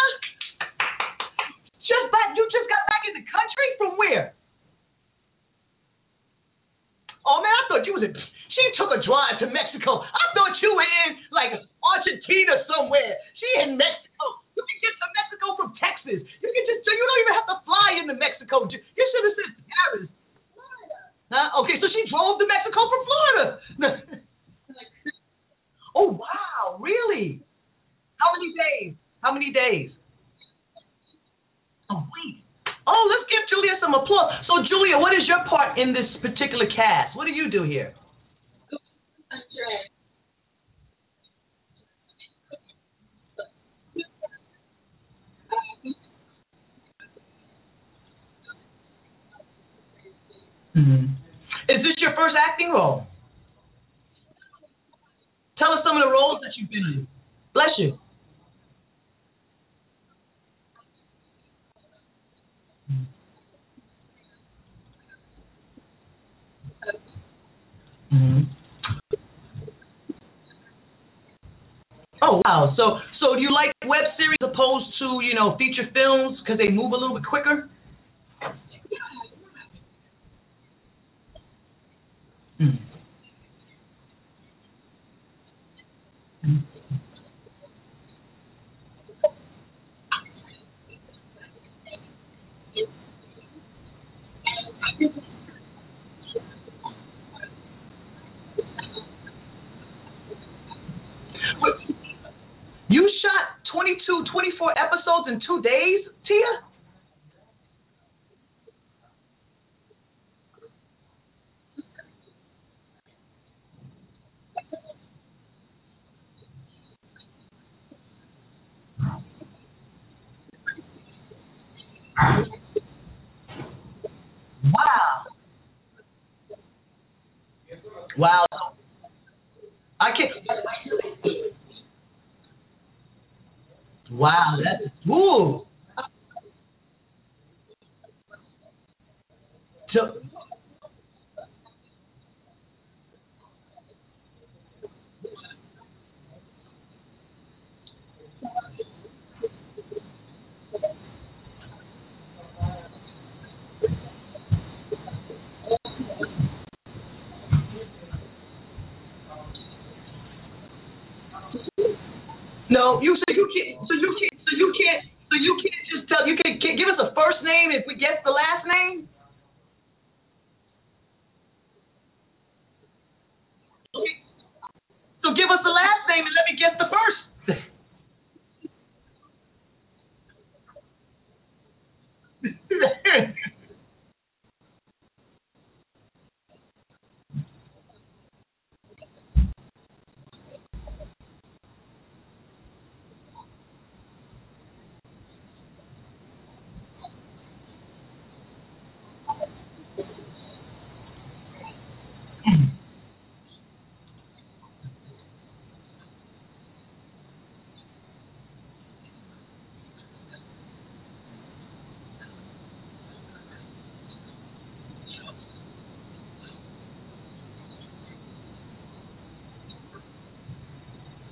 Just back. You just got back in the country from where? Oh man, I thought you was in. She took a drive to Mexico. I thought you were in like Argentina somewhere. She in Mexico. You can get to Mexico from Texas. You can just. You don't even have to fly into Mexico. You should have said Paris. Huh? Okay, so she drove to Mexico from Florida. oh wow, really? How many days? How many days? A week. Oh, let's give Julia some applause. So, Julia, what is your part in this particular cast? What do you do here? Mm-hmm. Is this your first acting role? Tell us some of the roles that you've been in. Bless you. Mm-hmm. Oh wow! So so do you like web series opposed to you know feature films because they move a little bit quicker?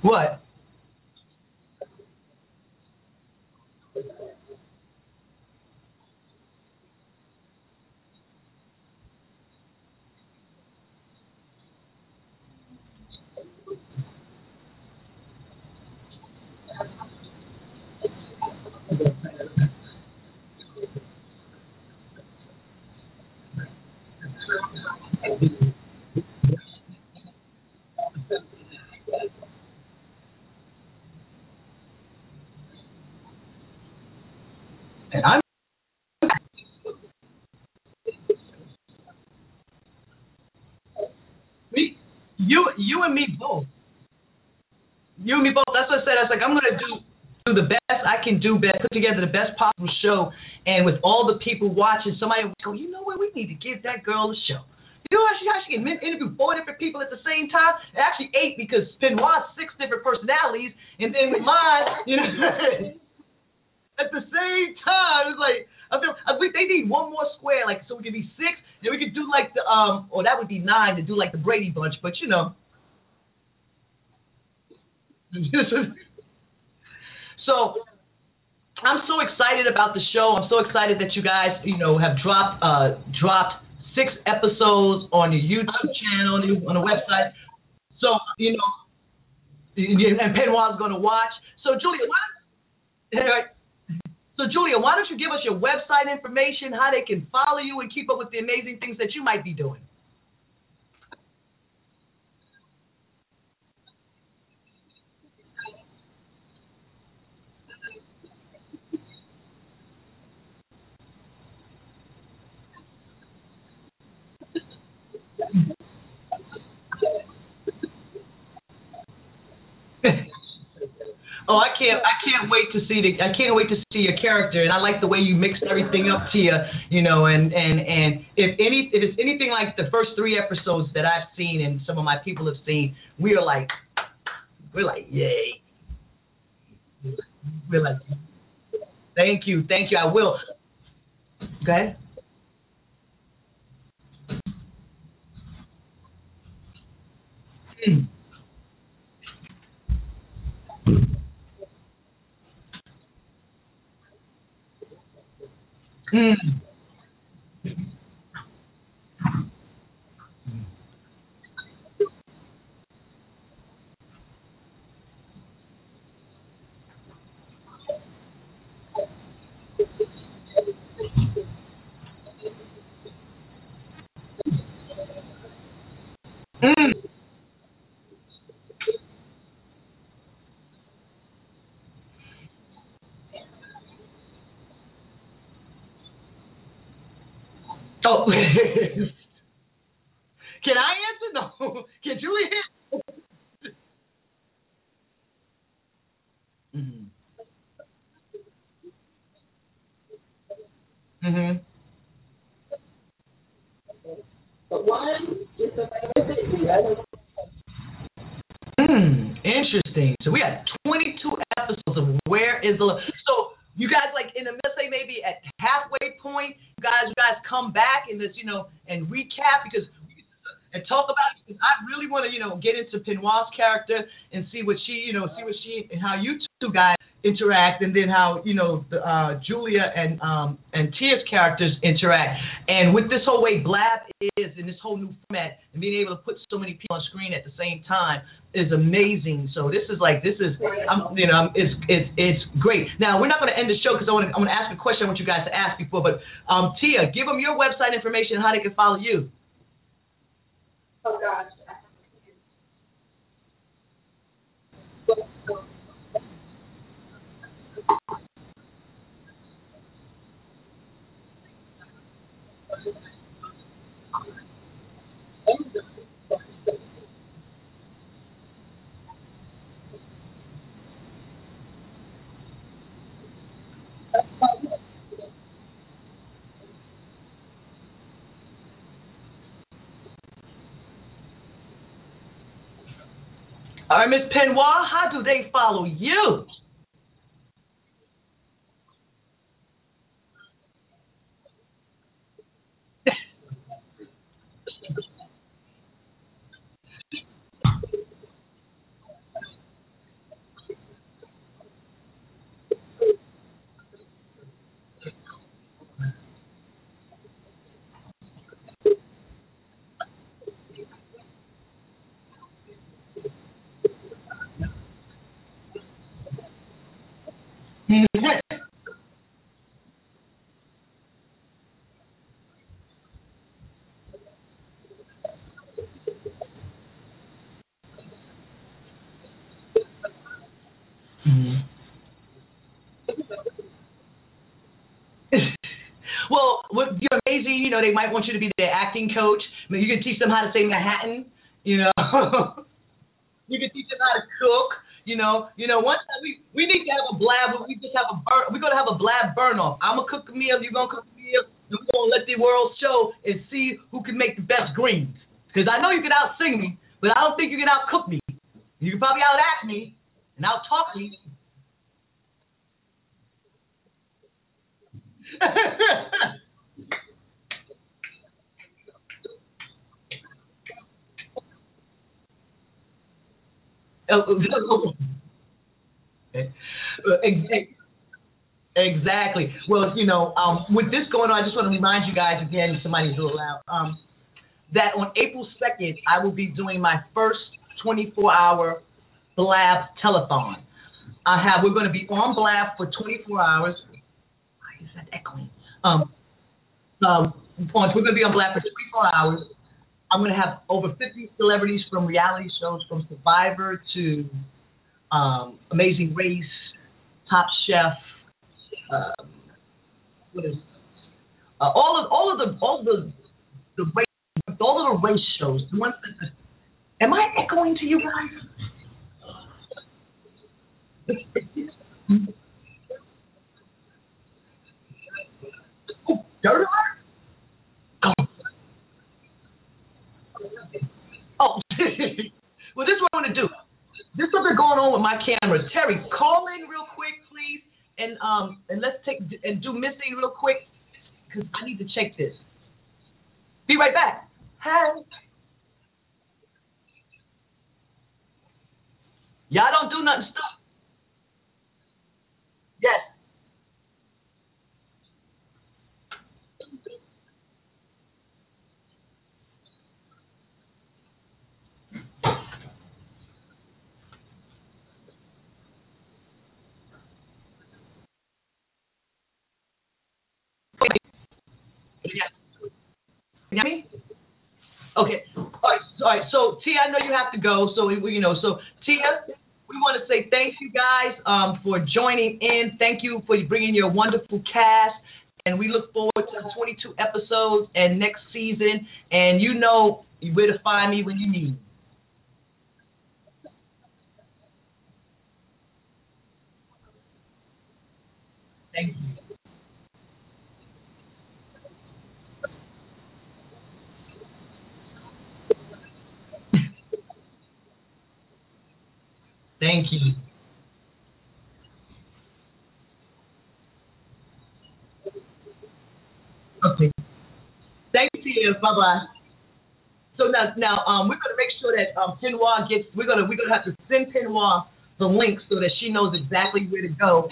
What? And I'm me, you, you and me both. You and me both. That's what I said. I was like, I'm gonna do do the best I can do, best put together the best possible show, and with all the people watching, somebody will go, you know what? We need to give that girl a show. You know how she, how she can interview four different people at the same time? Actually, eight because Penwa's six different personalities, and then with mine, you know, at the same time, it's like I feel, I think they need one more square, like so we could be six, and we could do like the um, or that would be nine to do like the Brady Bunch, but you know. so I'm so excited about the show. I'm so excited that you guys, you know, have dropped uh dropped six episodes on your YouTube channel, on the website. So, you know, and Penwa's going to watch. So, Julia, why, so Julia, why don't you give us your website information, how they can follow you and keep up with the amazing things that you might be doing? Oh, I can't! I can't wait to see the. I can't wait to see your character, and I like the way you mixed everything up, Tia. You know, and and and if any, if it's anything like the first three episodes that I've seen and some of my people have seen, we are like, we're like, yay. We're like, thank you, thank you. I will. Go ahead. Hmm. Mm. Mm. Oh, can I answer? No. Can Julie answer? Mhm. Mhm. But one is the favorite, the other Hmm, interesting. So we had 22 episodes of Where is the Love. So you guys like in the let's say maybe at halfway point, you guys you guys come back and just you know and recap because and talk about it because I really want to you know get into Penwa's character and see what she you know see what she and how you two guys interact and then how you know the, uh, Julia and um and Tia's characters interact and with this whole way Blab is in this whole new format and being able to put so many people on screen at the same time is amazing. So this is like this is I'm you know it's it's it's great. Now we're not going to end the show because I want to I want to ask a question I want you guys to ask before. But um Tia, give them your website information how they can follow you. Oh gosh. Miss Penwa, how do they follow you? Mhm. well, what you're amazing. You know, they might want you to be their acting coach. I mean, you can teach them how to say Manhattan. You know, you can teach them how to cook. You know, you know. one time we we need to have a blab. We just have a burn. We're gonna have a blab burn off. I'm gonna cook a meal. You're gonna cook a meal. and We're gonna let the world show and see who can make the best greens. Because I know you can out sing me, but I don't think you can out cook me. You can probably out act me and out talk me. Oh, okay. Uh, ex- ex- Exactly. Well, you know, um, with this going on, I just want to remind you guys again, somebody's a little loud, um, that on April 2nd, I will be doing my first 24-hour Blab telethon. I have, we're going to be on Blab for 24 hours. Why is that echoing? Um, um, we're going to be on Blab for 24 hours. I'm going to have over 50 celebrities from reality shows, from Survivor to um, Amazing Race, Top Chef, um, what is uh, all of all of the all of the the race, all of the race shows. The ones that, am I echoing to you guys? dirt alert! Oh. Oh, well, this is what I want to do. This is something going on with my camera. Terry, call in real quick, please, and um, and let's take and do missing real quick, because I need to check this. Be right back. Hey. Y'all don't do nothing. Stop. Yes. You hear me? Okay. All right. All right. So Tia, I know you have to go. So we, you know, so Tia, we want to say thank you guys um, for joining in. Thank you for bringing your wonderful cast, and we look forward to 22 episodes and next season. And you know where to find me when you need. me. Thank you. Thank you. Okay. Thank you. Bye bye. So now, now um, we're gonna make sure that um, Penwa gets. We're gonna we're gonna have to send Penwa the link so that she knows exactly where to go.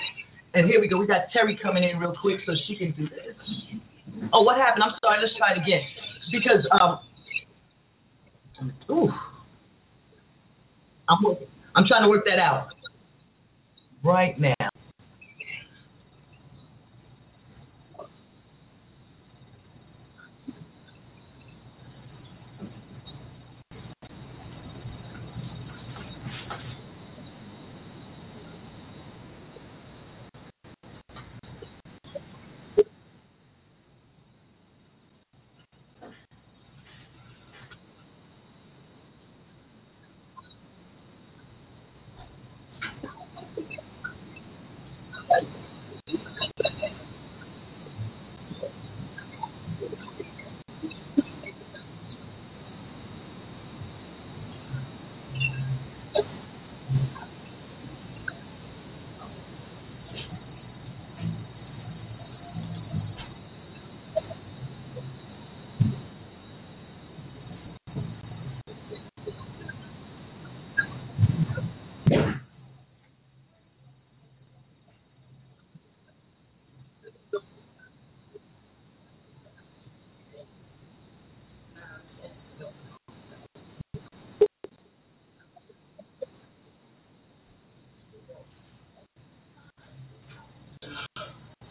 And here we go. We got Terry coming in real quick so she can do this. Oh, what happened? I'm sorry. Let's try it again. Because um, ooh, I'm working. I'm trying to work that out right now.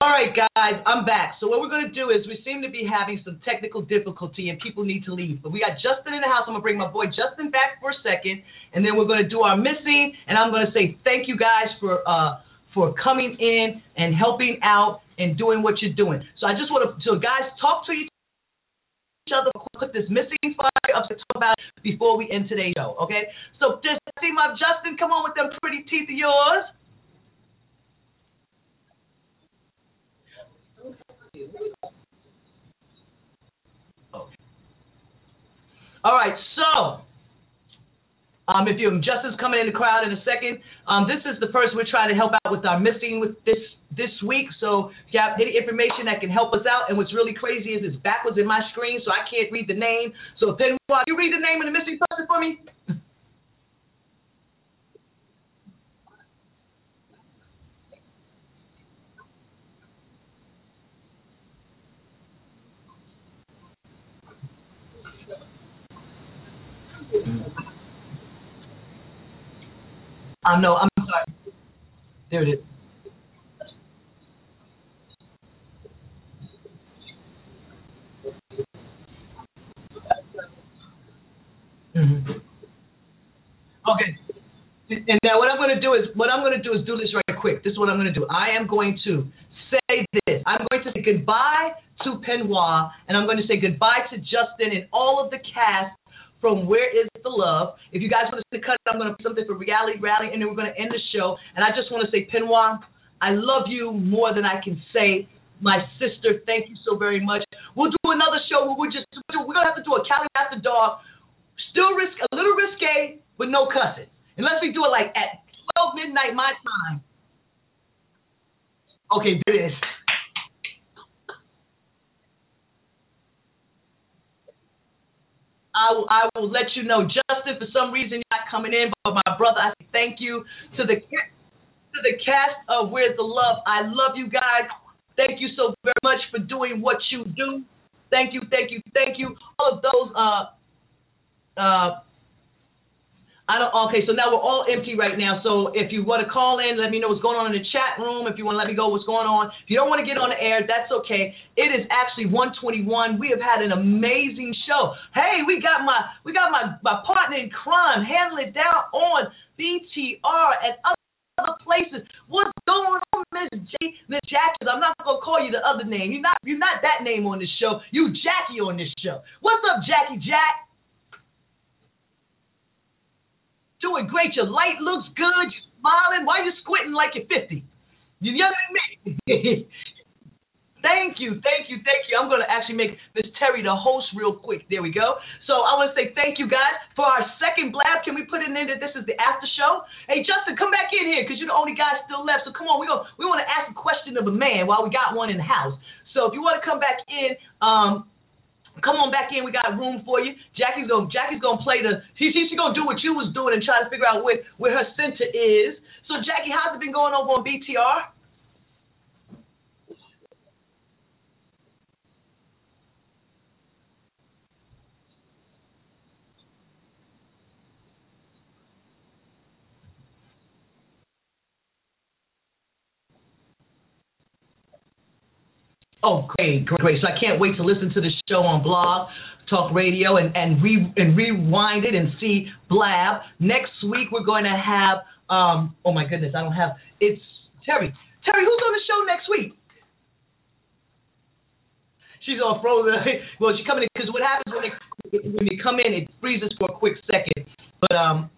All right, guys, I'm back. So what we're going to do is we seem to be having some technical difficulty and people need to leave. But we got Justin in the house. I'm going to bring my boy Justin back for a second, and then we're going to do our missing. And I'm going to say thank you guys for uh, for coming in and helping out and doing what you're doing. So I just want to, so guys, talk to each other. Put this missing fire up to talk about before we end today's show. Okay. So just see my Justin, come on with them pretty teeth of yours. Okay. All right, so um, if you Justin's coming in the crowd in a second, um, this is the person we're trying to help out with our missing with this this week. So if you have any information that can help us out, and what's really crazy is it's backwards in my screen, so I can't read the name. So if why you read the name of the missing person for me. Um, no, I'm sorry. There it is. Mm-hmm. Okay. And now what I'm going to do is what I'm going to do is do this right quick. This is what I'm going to do. I am going to say this. I'm going to say goodbye to Penwa, and I'm going to say goodbye to Justin and all of the cast from Where Is the Love. If you guys want to cut I'm going to something for Reality Rally, and then we're going to end the show. And I just want to say, Penwa, I love you more than I can say. My sister, thank you so very much. We'll do another show we're just we're gonna have to do a Cali After Dark, still risk a little risque, but no cussing. Unless we do it like at 12 midnight my time. Okay, do this. I will, I will let you know. Justin, for some reason you're not coming in, but my brother, I thank you to the to the cast of Where's the Love. I love you guys. Thank you so very much for doing what you do. Thank you, thank you, thank you. All of those uh uh I don't. Okay, so now we're all empty right now. So if you want to call in, let me know what's going on in the chat room. If you want to let me go, what's going on. If you don't want to get on the air, that's okay. It is actually 121. We have had an amazing show. Hey, we got my we got my my partner in crime handling it down on BTR and other places. What's going on, Miss J, Miss Jackie? I'm not gonna call you the other name. You're not you're not that name on this show. You Jackie on this show. What's up, Jackie Jack? Doing great. Your light looks good. You're smiling. Why are you squinting like you're 50? You're younger than me. thank you, thank you, thank you. I'm going to actually make Miss Terry the host real quick. There we go. So I want to say thank you guys for our second blab. Can we put it in that this is the after show? Hey, Justin, come back in here because you're the only guy still left. So come on, we go. We want to ask a question of a man while we got one in the house. So if you want to come back in, um, Come on back in. We got room for you. Jackie's gonna Jackie's gonna play the. She she's gonna do what you was doing and try to figure out where where her center is. So Jackie, how's it been going over on BTR? Oh, great, great. great. So I can't wait to listen to the show on Blog Talk Radio and and re and rewind it and see Blab. Next week we're going to have um oh my goodness, I don't have it's Terry. Terry, who's on the show next week? She's all frozen. well, she's coming in because what happens when they when they come in, it freezes for a quick second. But um,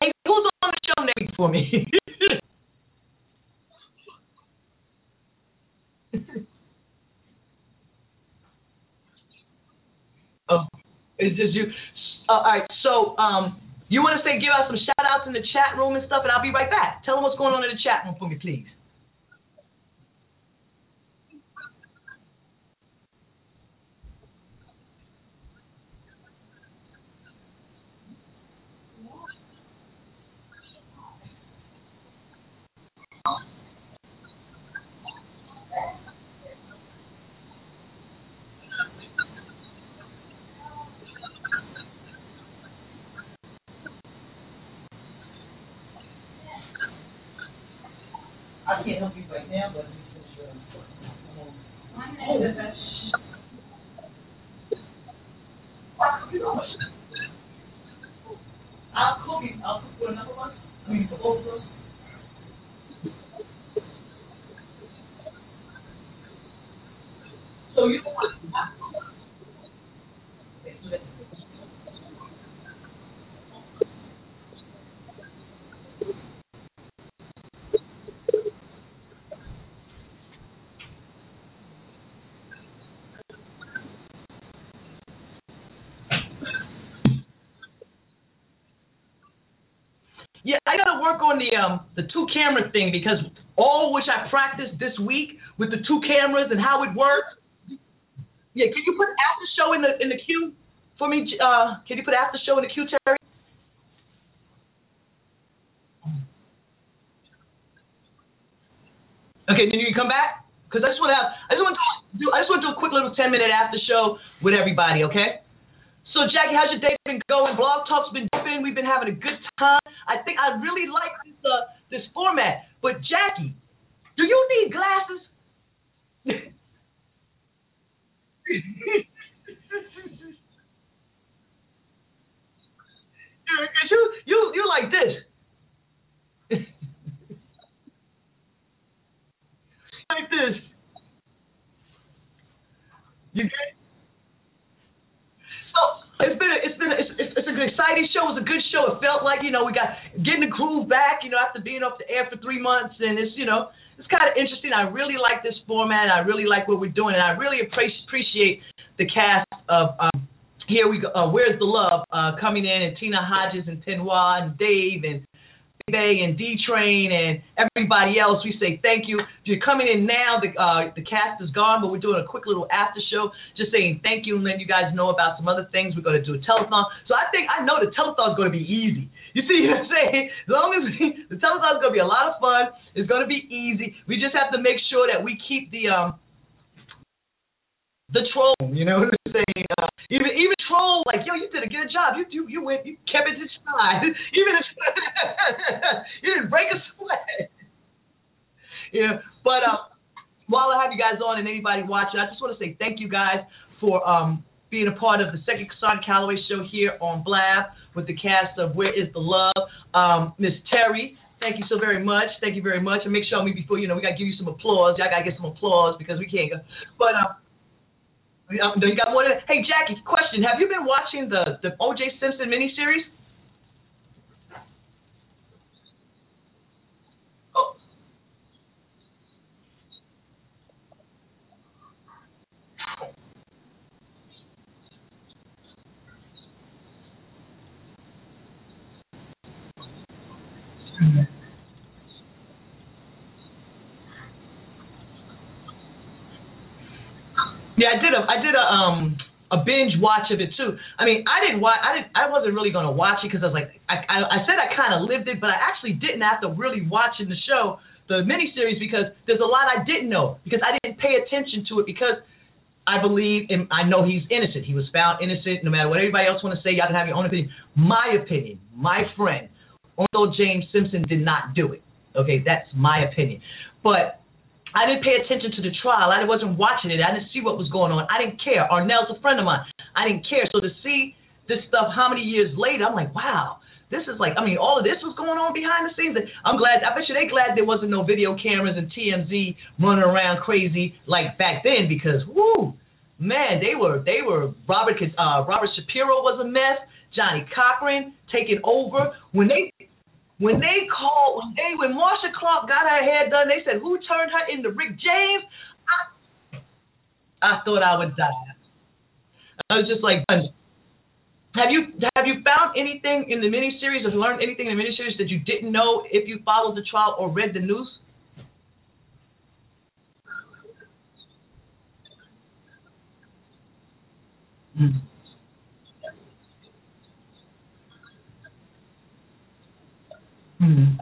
hey, who's on the show next week for me? oh, it's just you. Uh, all right, so um, you want to say give out some shout outs in the chat room and stuff, and I'll be right back. Tell them what's going on in the chat room for me, please. I can't help you right now, but you can sure. I'll cook it. I'll cook for another one. I mean, for both of us. So you don't want work on the um the two camera thing because all which I practiced this week with the two cameras and how it works. Yeah, can you put after show in the in the queue for me? Uh, can you put after show in the queue, Terry? Okay, then you can come back because I just want to have I just want to do I just want to do a quick little ten minute after show with everybody. Okay. So Jackie, how's your day been going? Blog Talk's been dipping. We've been having a good time. I think I really like this uh, this format. But Jackie, do you need glasses? you you you like this. like this. You get so it's been it's been it's, it's it's an exciting show. It's a good show. It felt like you know we got getting the groove back. You know after being off the air for three months, and it's you know it's kind of interesting. I really like this format. I really like what we're doing, and I really appreciate the cast of. Um, here we go. Uh, Where's the love uh, coming in, and Tina Hodges and Penwa and Dave and Bay and D Train and everybody else. We say thank you. If you're coming in now, the uh, the cast is gone, but we're doing a quick little after show, just saying thank you and letting you guys know about some other things. We're going to do a telethon. So I think I know the telethon is going to be easy. You see what I'm saying? As long as we, the telethon is going to be a lot of fun. It's going to be easy. We just have to make sure that we keep the um the troll. You know what I'm saying? Uh, even even troll like yo, you did a good job. You you you went you kept it to stride. even if you didn't break a sweat. Yeah, but uh, while I have you guys on and anybody watching, I just want to say thank you guys for um being a part of the second Cosandra Calloway show here on Blab with the cast of Where Is the Love, um, Miss Terry. Thank you so very much. Thank you very much. And make sure I me before you know we gotta give you some applause. Y'all gotta get some applause because we can't go. But um. Um, you got more. Hey, Jackie, question: Have you been watching the the O.J. Simpson miniseries? Oh. Yeah, I did a I did a um a binge watch of it too. I mean, I didn't watch. I didn't. I wasn't really going to watch it because I was like, I, I, I said I kind of lived it, but I actually didn't after really watching the show, the miniseries, because there's a lot I didn't know because I didn't pay attention to it because I believe and I know he's innocent. He was found innocent. No matter what everybody else want to say, y'all can have your own opinion. My opinion, my friend, although James Simpson did not do it. Okay, that's my opinion, but I didn't pay attention to the trial. I wasn't watching it. I didn't see what was going on. I didn't care. Arnell's a friend of mine. I didn't care. So to see this stuff how many years later, I'm like, wow, this is like, I mean, all of this was going on behind the scenes. I'm glad, I bet you they glad there wasn't no video cameras and TMZ running around crazy like back then because, whoo, man, they were, they were, Robert, uh, Robert Shapiro was a mess. Johnnie Cochran taking over. When they when they called, when they, when Marcia Clark got her hair done, they said, "Who turned her into Rick James?" I, I thought I would die. I was just like, have you have you found anything in the miniseries, or learned anything in the miniseries that you didn't know if you followed the trial or read the news? Mm. Mm.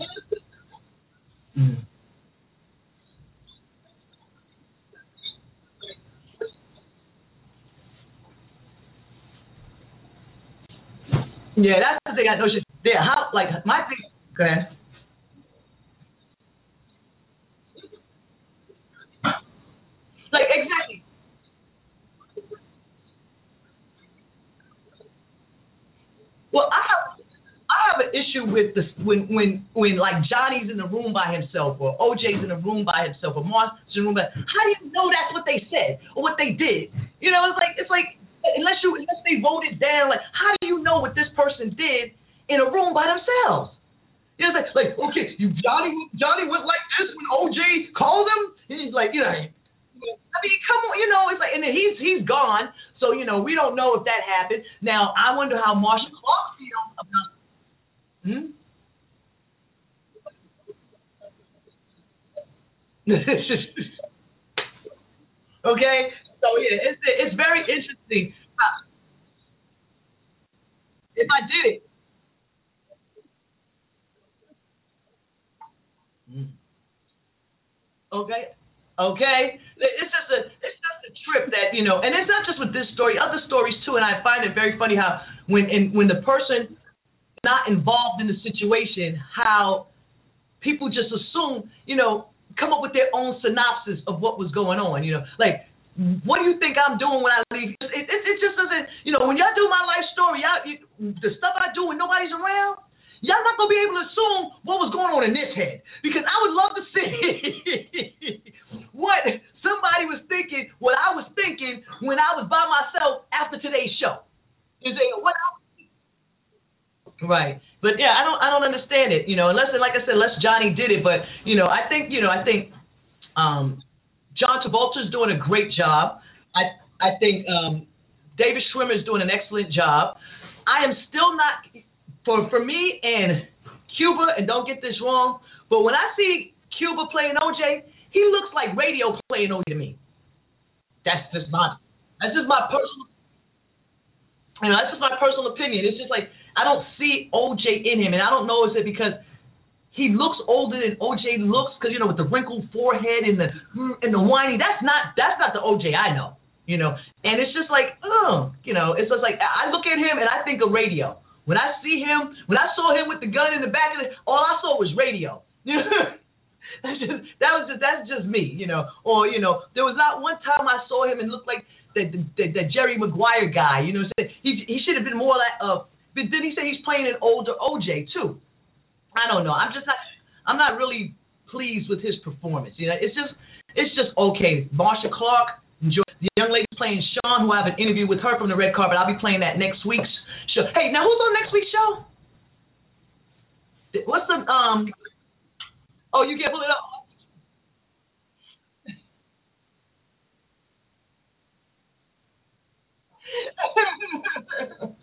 Yeah, that's the thing I. She's yeah, how like my thing. Go ahead. Like exactly. Well, I have an issue with this when when when like Johnny's in the room by himself or OJ's in the room by himself or Mark's in the room by how do you know that's what they said or what they did? You know, it's like it's like unless you unless they voted down, like how do you know what this person did in a room by themselves? You know, it's like, like okay, you Johnny Johnny went like this when OJ called him. He's like, you know, I mean, come on, you know, it's like, and then he's he's gone, so you know, we don't know if that happened. Now, I wonder how Marcia Clark feels about. Hmm? okay, so yeah, it's it's very interesting. If I did it. Hmm. Okay. Okay. It's just a it's just a trip that, you know, and it's not just with this story, other stories too, and I find it very funny how when in when the person not involved in the situation, how people just assume, you know, come up with their own synopsis of what was going on, you know. Like what do you think I'm doing when I leave? It, it, it just doesn't, you know, when y'all do my life story, y'all, you, the stuff I do when nobody's around, y'all not gonna be able to assume what was going on in this head because I would love to see what somebody was thinking, what I was thinking when I was by myself after today's show. Is what I Right. But yeah, I don't I don't understand it, you know, unless like I said, unless Johnny did it. But, you know, I think, you know, I think um John Travolta's doing a great job. I I think um, David Schwimmer is doing an excellent job. I am still not for for me and Cuba, and don't get this wrong, but when I see Cuba playing OJ, he looks like radio playing OJ to me. That's just my that's just my personal you know, that's just my personal opinion. It's just like I don't see OJ in him, and I don't know is it because he looks older than OJ looks because you know with the wrinkled forehead and the and the whiny. That's not that's not the OJ I know. You know, and it's just like oh, you know, it's just like I look at him and I think of radio. When I see him, when I saw him with the gun in the back of it, all I saw was radio. that's just that was just that's just me, you know. Or you know, there was not one time I saw him and looked like the the, the, Jerry Maguire guy. You know, he he should have been more like uh. But then he said he's playing an older OJ too. I don't know. I'm just not. I'm not really pleased with his performance. You know, it's just it's just okay. Marcia Clark, enjoy. The young lady playing Sean, who I have an interview with her from the red carpet. I'll be playing that next week's show. Hey, now who's on next week's show? What's the um? Oh, you can't pull it up.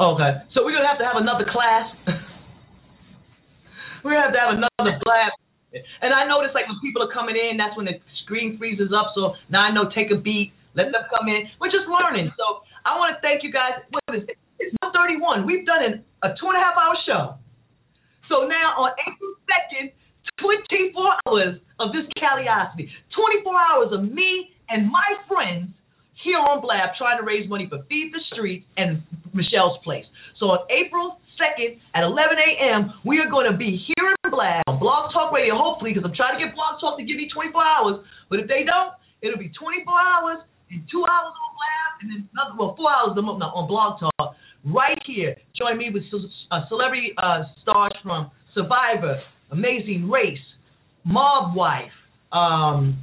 Oh, okay, so we're gonna have to have another class. we're gonna have to have another class. And I notice like when people are coming in, that's when the screen freezes up. So now I know take a beat, let them come in. We're just learning. So I want to thank you guys. What is it? It's 131. We've done an, a two and a half hour show. So now on April 2nd, 24 hours of this curiosity, 24 hours of me and my friends here on Blab trying to raise money for Feed the Streets and Michelle's Place. So on April 2nd at 11 a.m., we are going to be here in Blab on Blog Talk Radio, hopefully, because I'm trying to get Blog Talk to give me 24 hours. But if they don't, it'll be 24 hours and two hours on Blab, and then another, well, four hours on Blog Talk right here. Join me with uh, celebrity uh, stars from Survivor, Amazing Race, Mob Wife, um,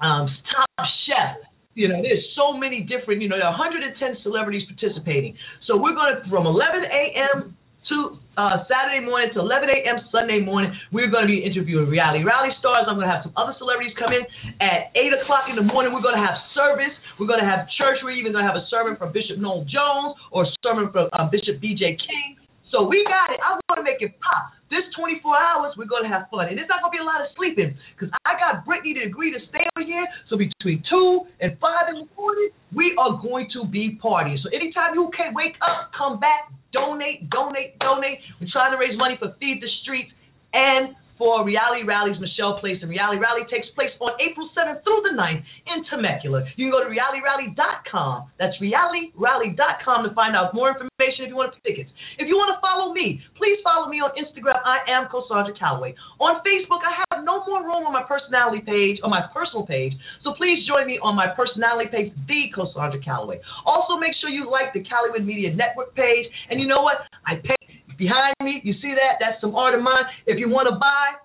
um, Top Chef, you know, there's so many different, you know, 110 celebrities participating. So we're going to, from 11 a.m. to uh, Saturday morning to 11 a.m. Sunday morning, we're going to be interviewing reality rally stars. I'm going to have some other celebrities come in at 8 o'clock in the morning. We're going to have service. We're going to have church. We're even going to have a sermon from Bishop Noel Jones or a sermon from uh, Bishop B.J. King. So we got it. I'm going to make it pop. This 24 hours, we're going to have fun. And it's not going to be a lot of sleeping because I got Brittany to agree to stay over here. So between 2 and 5 in the morning, we are going to be partying. So anytime you can wake up, come back, donate, donate, donate. We're trying to raise money for Feed the Streets and Reality Rallies Michelle Place. And Reality Rally takes place on April 7th through the 9th in Temecula. You can go to realityrally.com. That's realityrally.com to find out more information if you want to tickets. If you want to follow me, please follow me on Instagram. I am Cosandra Calloway. On Facebook, I have no more room on my personality page, on my personal page. So please join me on my personality page, The Cosandra Calloway. Also, make sure you like the Calloway Media Network page. And you know what? I pay Behind me, you see that? That's some art of mine. If you want to buy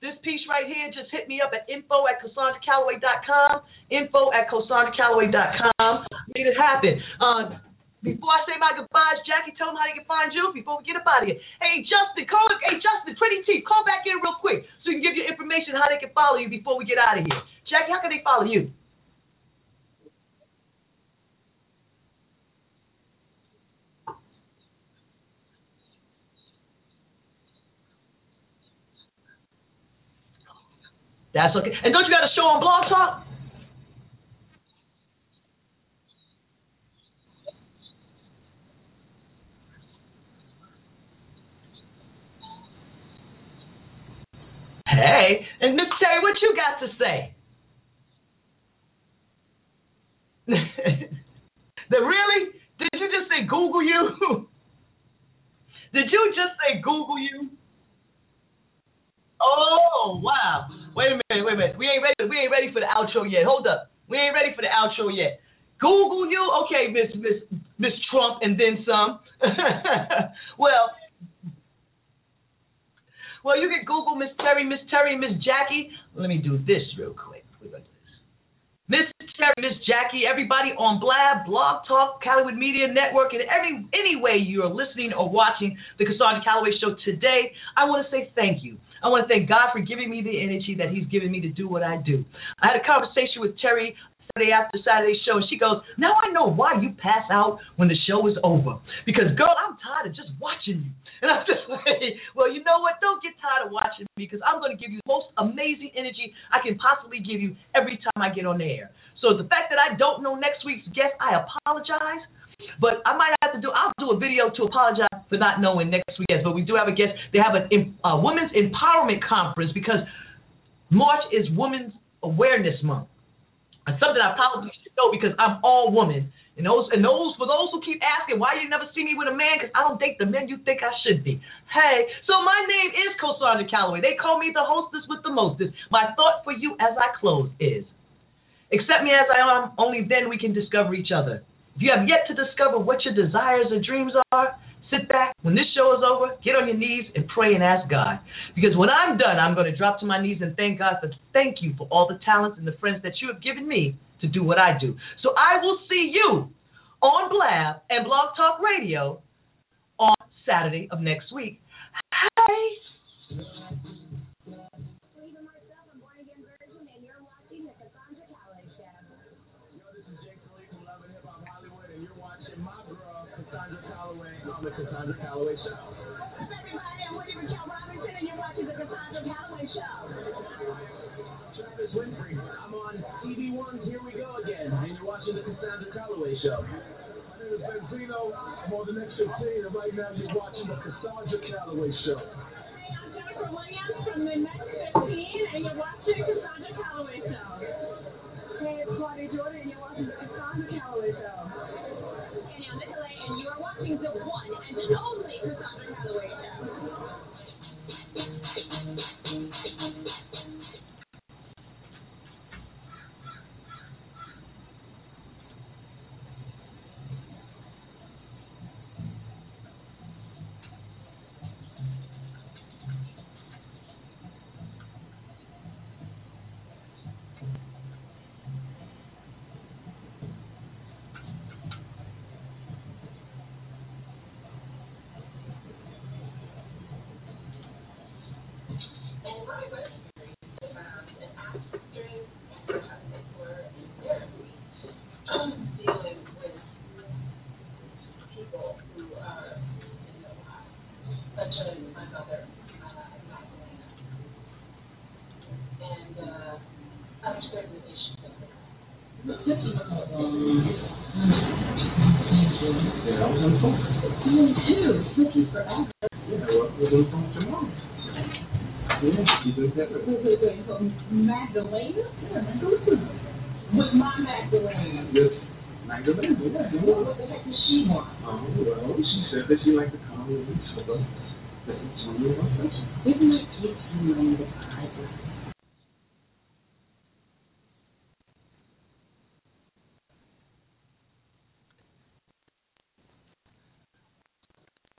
this piece right here, just hit me up at info at CosandraCalloway.com. Info at CosandraCalloway.com. Made it happen. Uh, before I say my goodbyes, Jackie, tell them how they can find you before we get up out of here. Hey, Justin, call Hey, Justin, Pretty T, call back in real quick so you can give your information how they can follow you before we get out of here. Jackie, how can they follow you? That's okay. And don't you got a show on Blog Talk? Hey, and Miss Terry, what you got to say? the really? Did you just say Google you? Did you just say Google you? Oh wow! Wait a minute, wait a minute. We ain't ready. We ain't ready for the outro yet. Hold up. We ain't ready for the outro yet. Google you, okay, Miss Miss Miss Trump, and then some. well, well, you can Google Miss Terry, Miss Terry, Miss Jackie. Let me do this real quick. We're do this. Miss Terry, Miss Jackie, everybody on Blab, Blog Talk, Calloway Media Network, and every any way you are listening or watching the Cosandra Calloway Show today, I want to say thank you. I want to thank God for giving me the energy that He's given me to do what I do. I had a conversation with Terry Saturday after Saturday show, and she goes, "Now I know why you pass out when the show is over. Because girl, I'm tired of just watching you." And I'm just like, "Well, you know what? Don't get tired of watching me because I'm going to give you the most amazing energy I can possibly give you every time I get on the air." So the fact that I don't know next week's guest, I apologize. But I might have to do. I'll do a video to apologize for not knowing next guest. But we do have a guest. They have a, a women's empowerment conference because March is Women's Awareness Month. It's something I probably should know because I'm all woman. And those and those for those who keep asking why you never see me with a man because I don't date the men you think I should be. Hey, so my name is Cosandra Calloway. They call me the hostess with the mostest. My thought for you as I close is, accept me as I am. Only then we can discover each other. If you have yet to discover what your desires or dreams are, sit back. When this show is over, get on your knees and pray and ask God. Because when I'm done, I'm going to drop to my knees and thank God for thank you for all the talents and the friends that you have given me to do what I do. So I will see you on Blab and Blog Talk Radio on Saturday of next week. Hey. The Cosandra Calloway Show. What's up, everybody? I'm Robinson, and you're watching the Cosandra Calloway Show. Winfrey. I'm on TV One. Here we go again, and you're watching the Cosandra Calloway Show. My name is the next 15, and right now you're watching the Cosandra Calloway Show. Hey, I'm Jennifer Williams from the next 15, and you're watching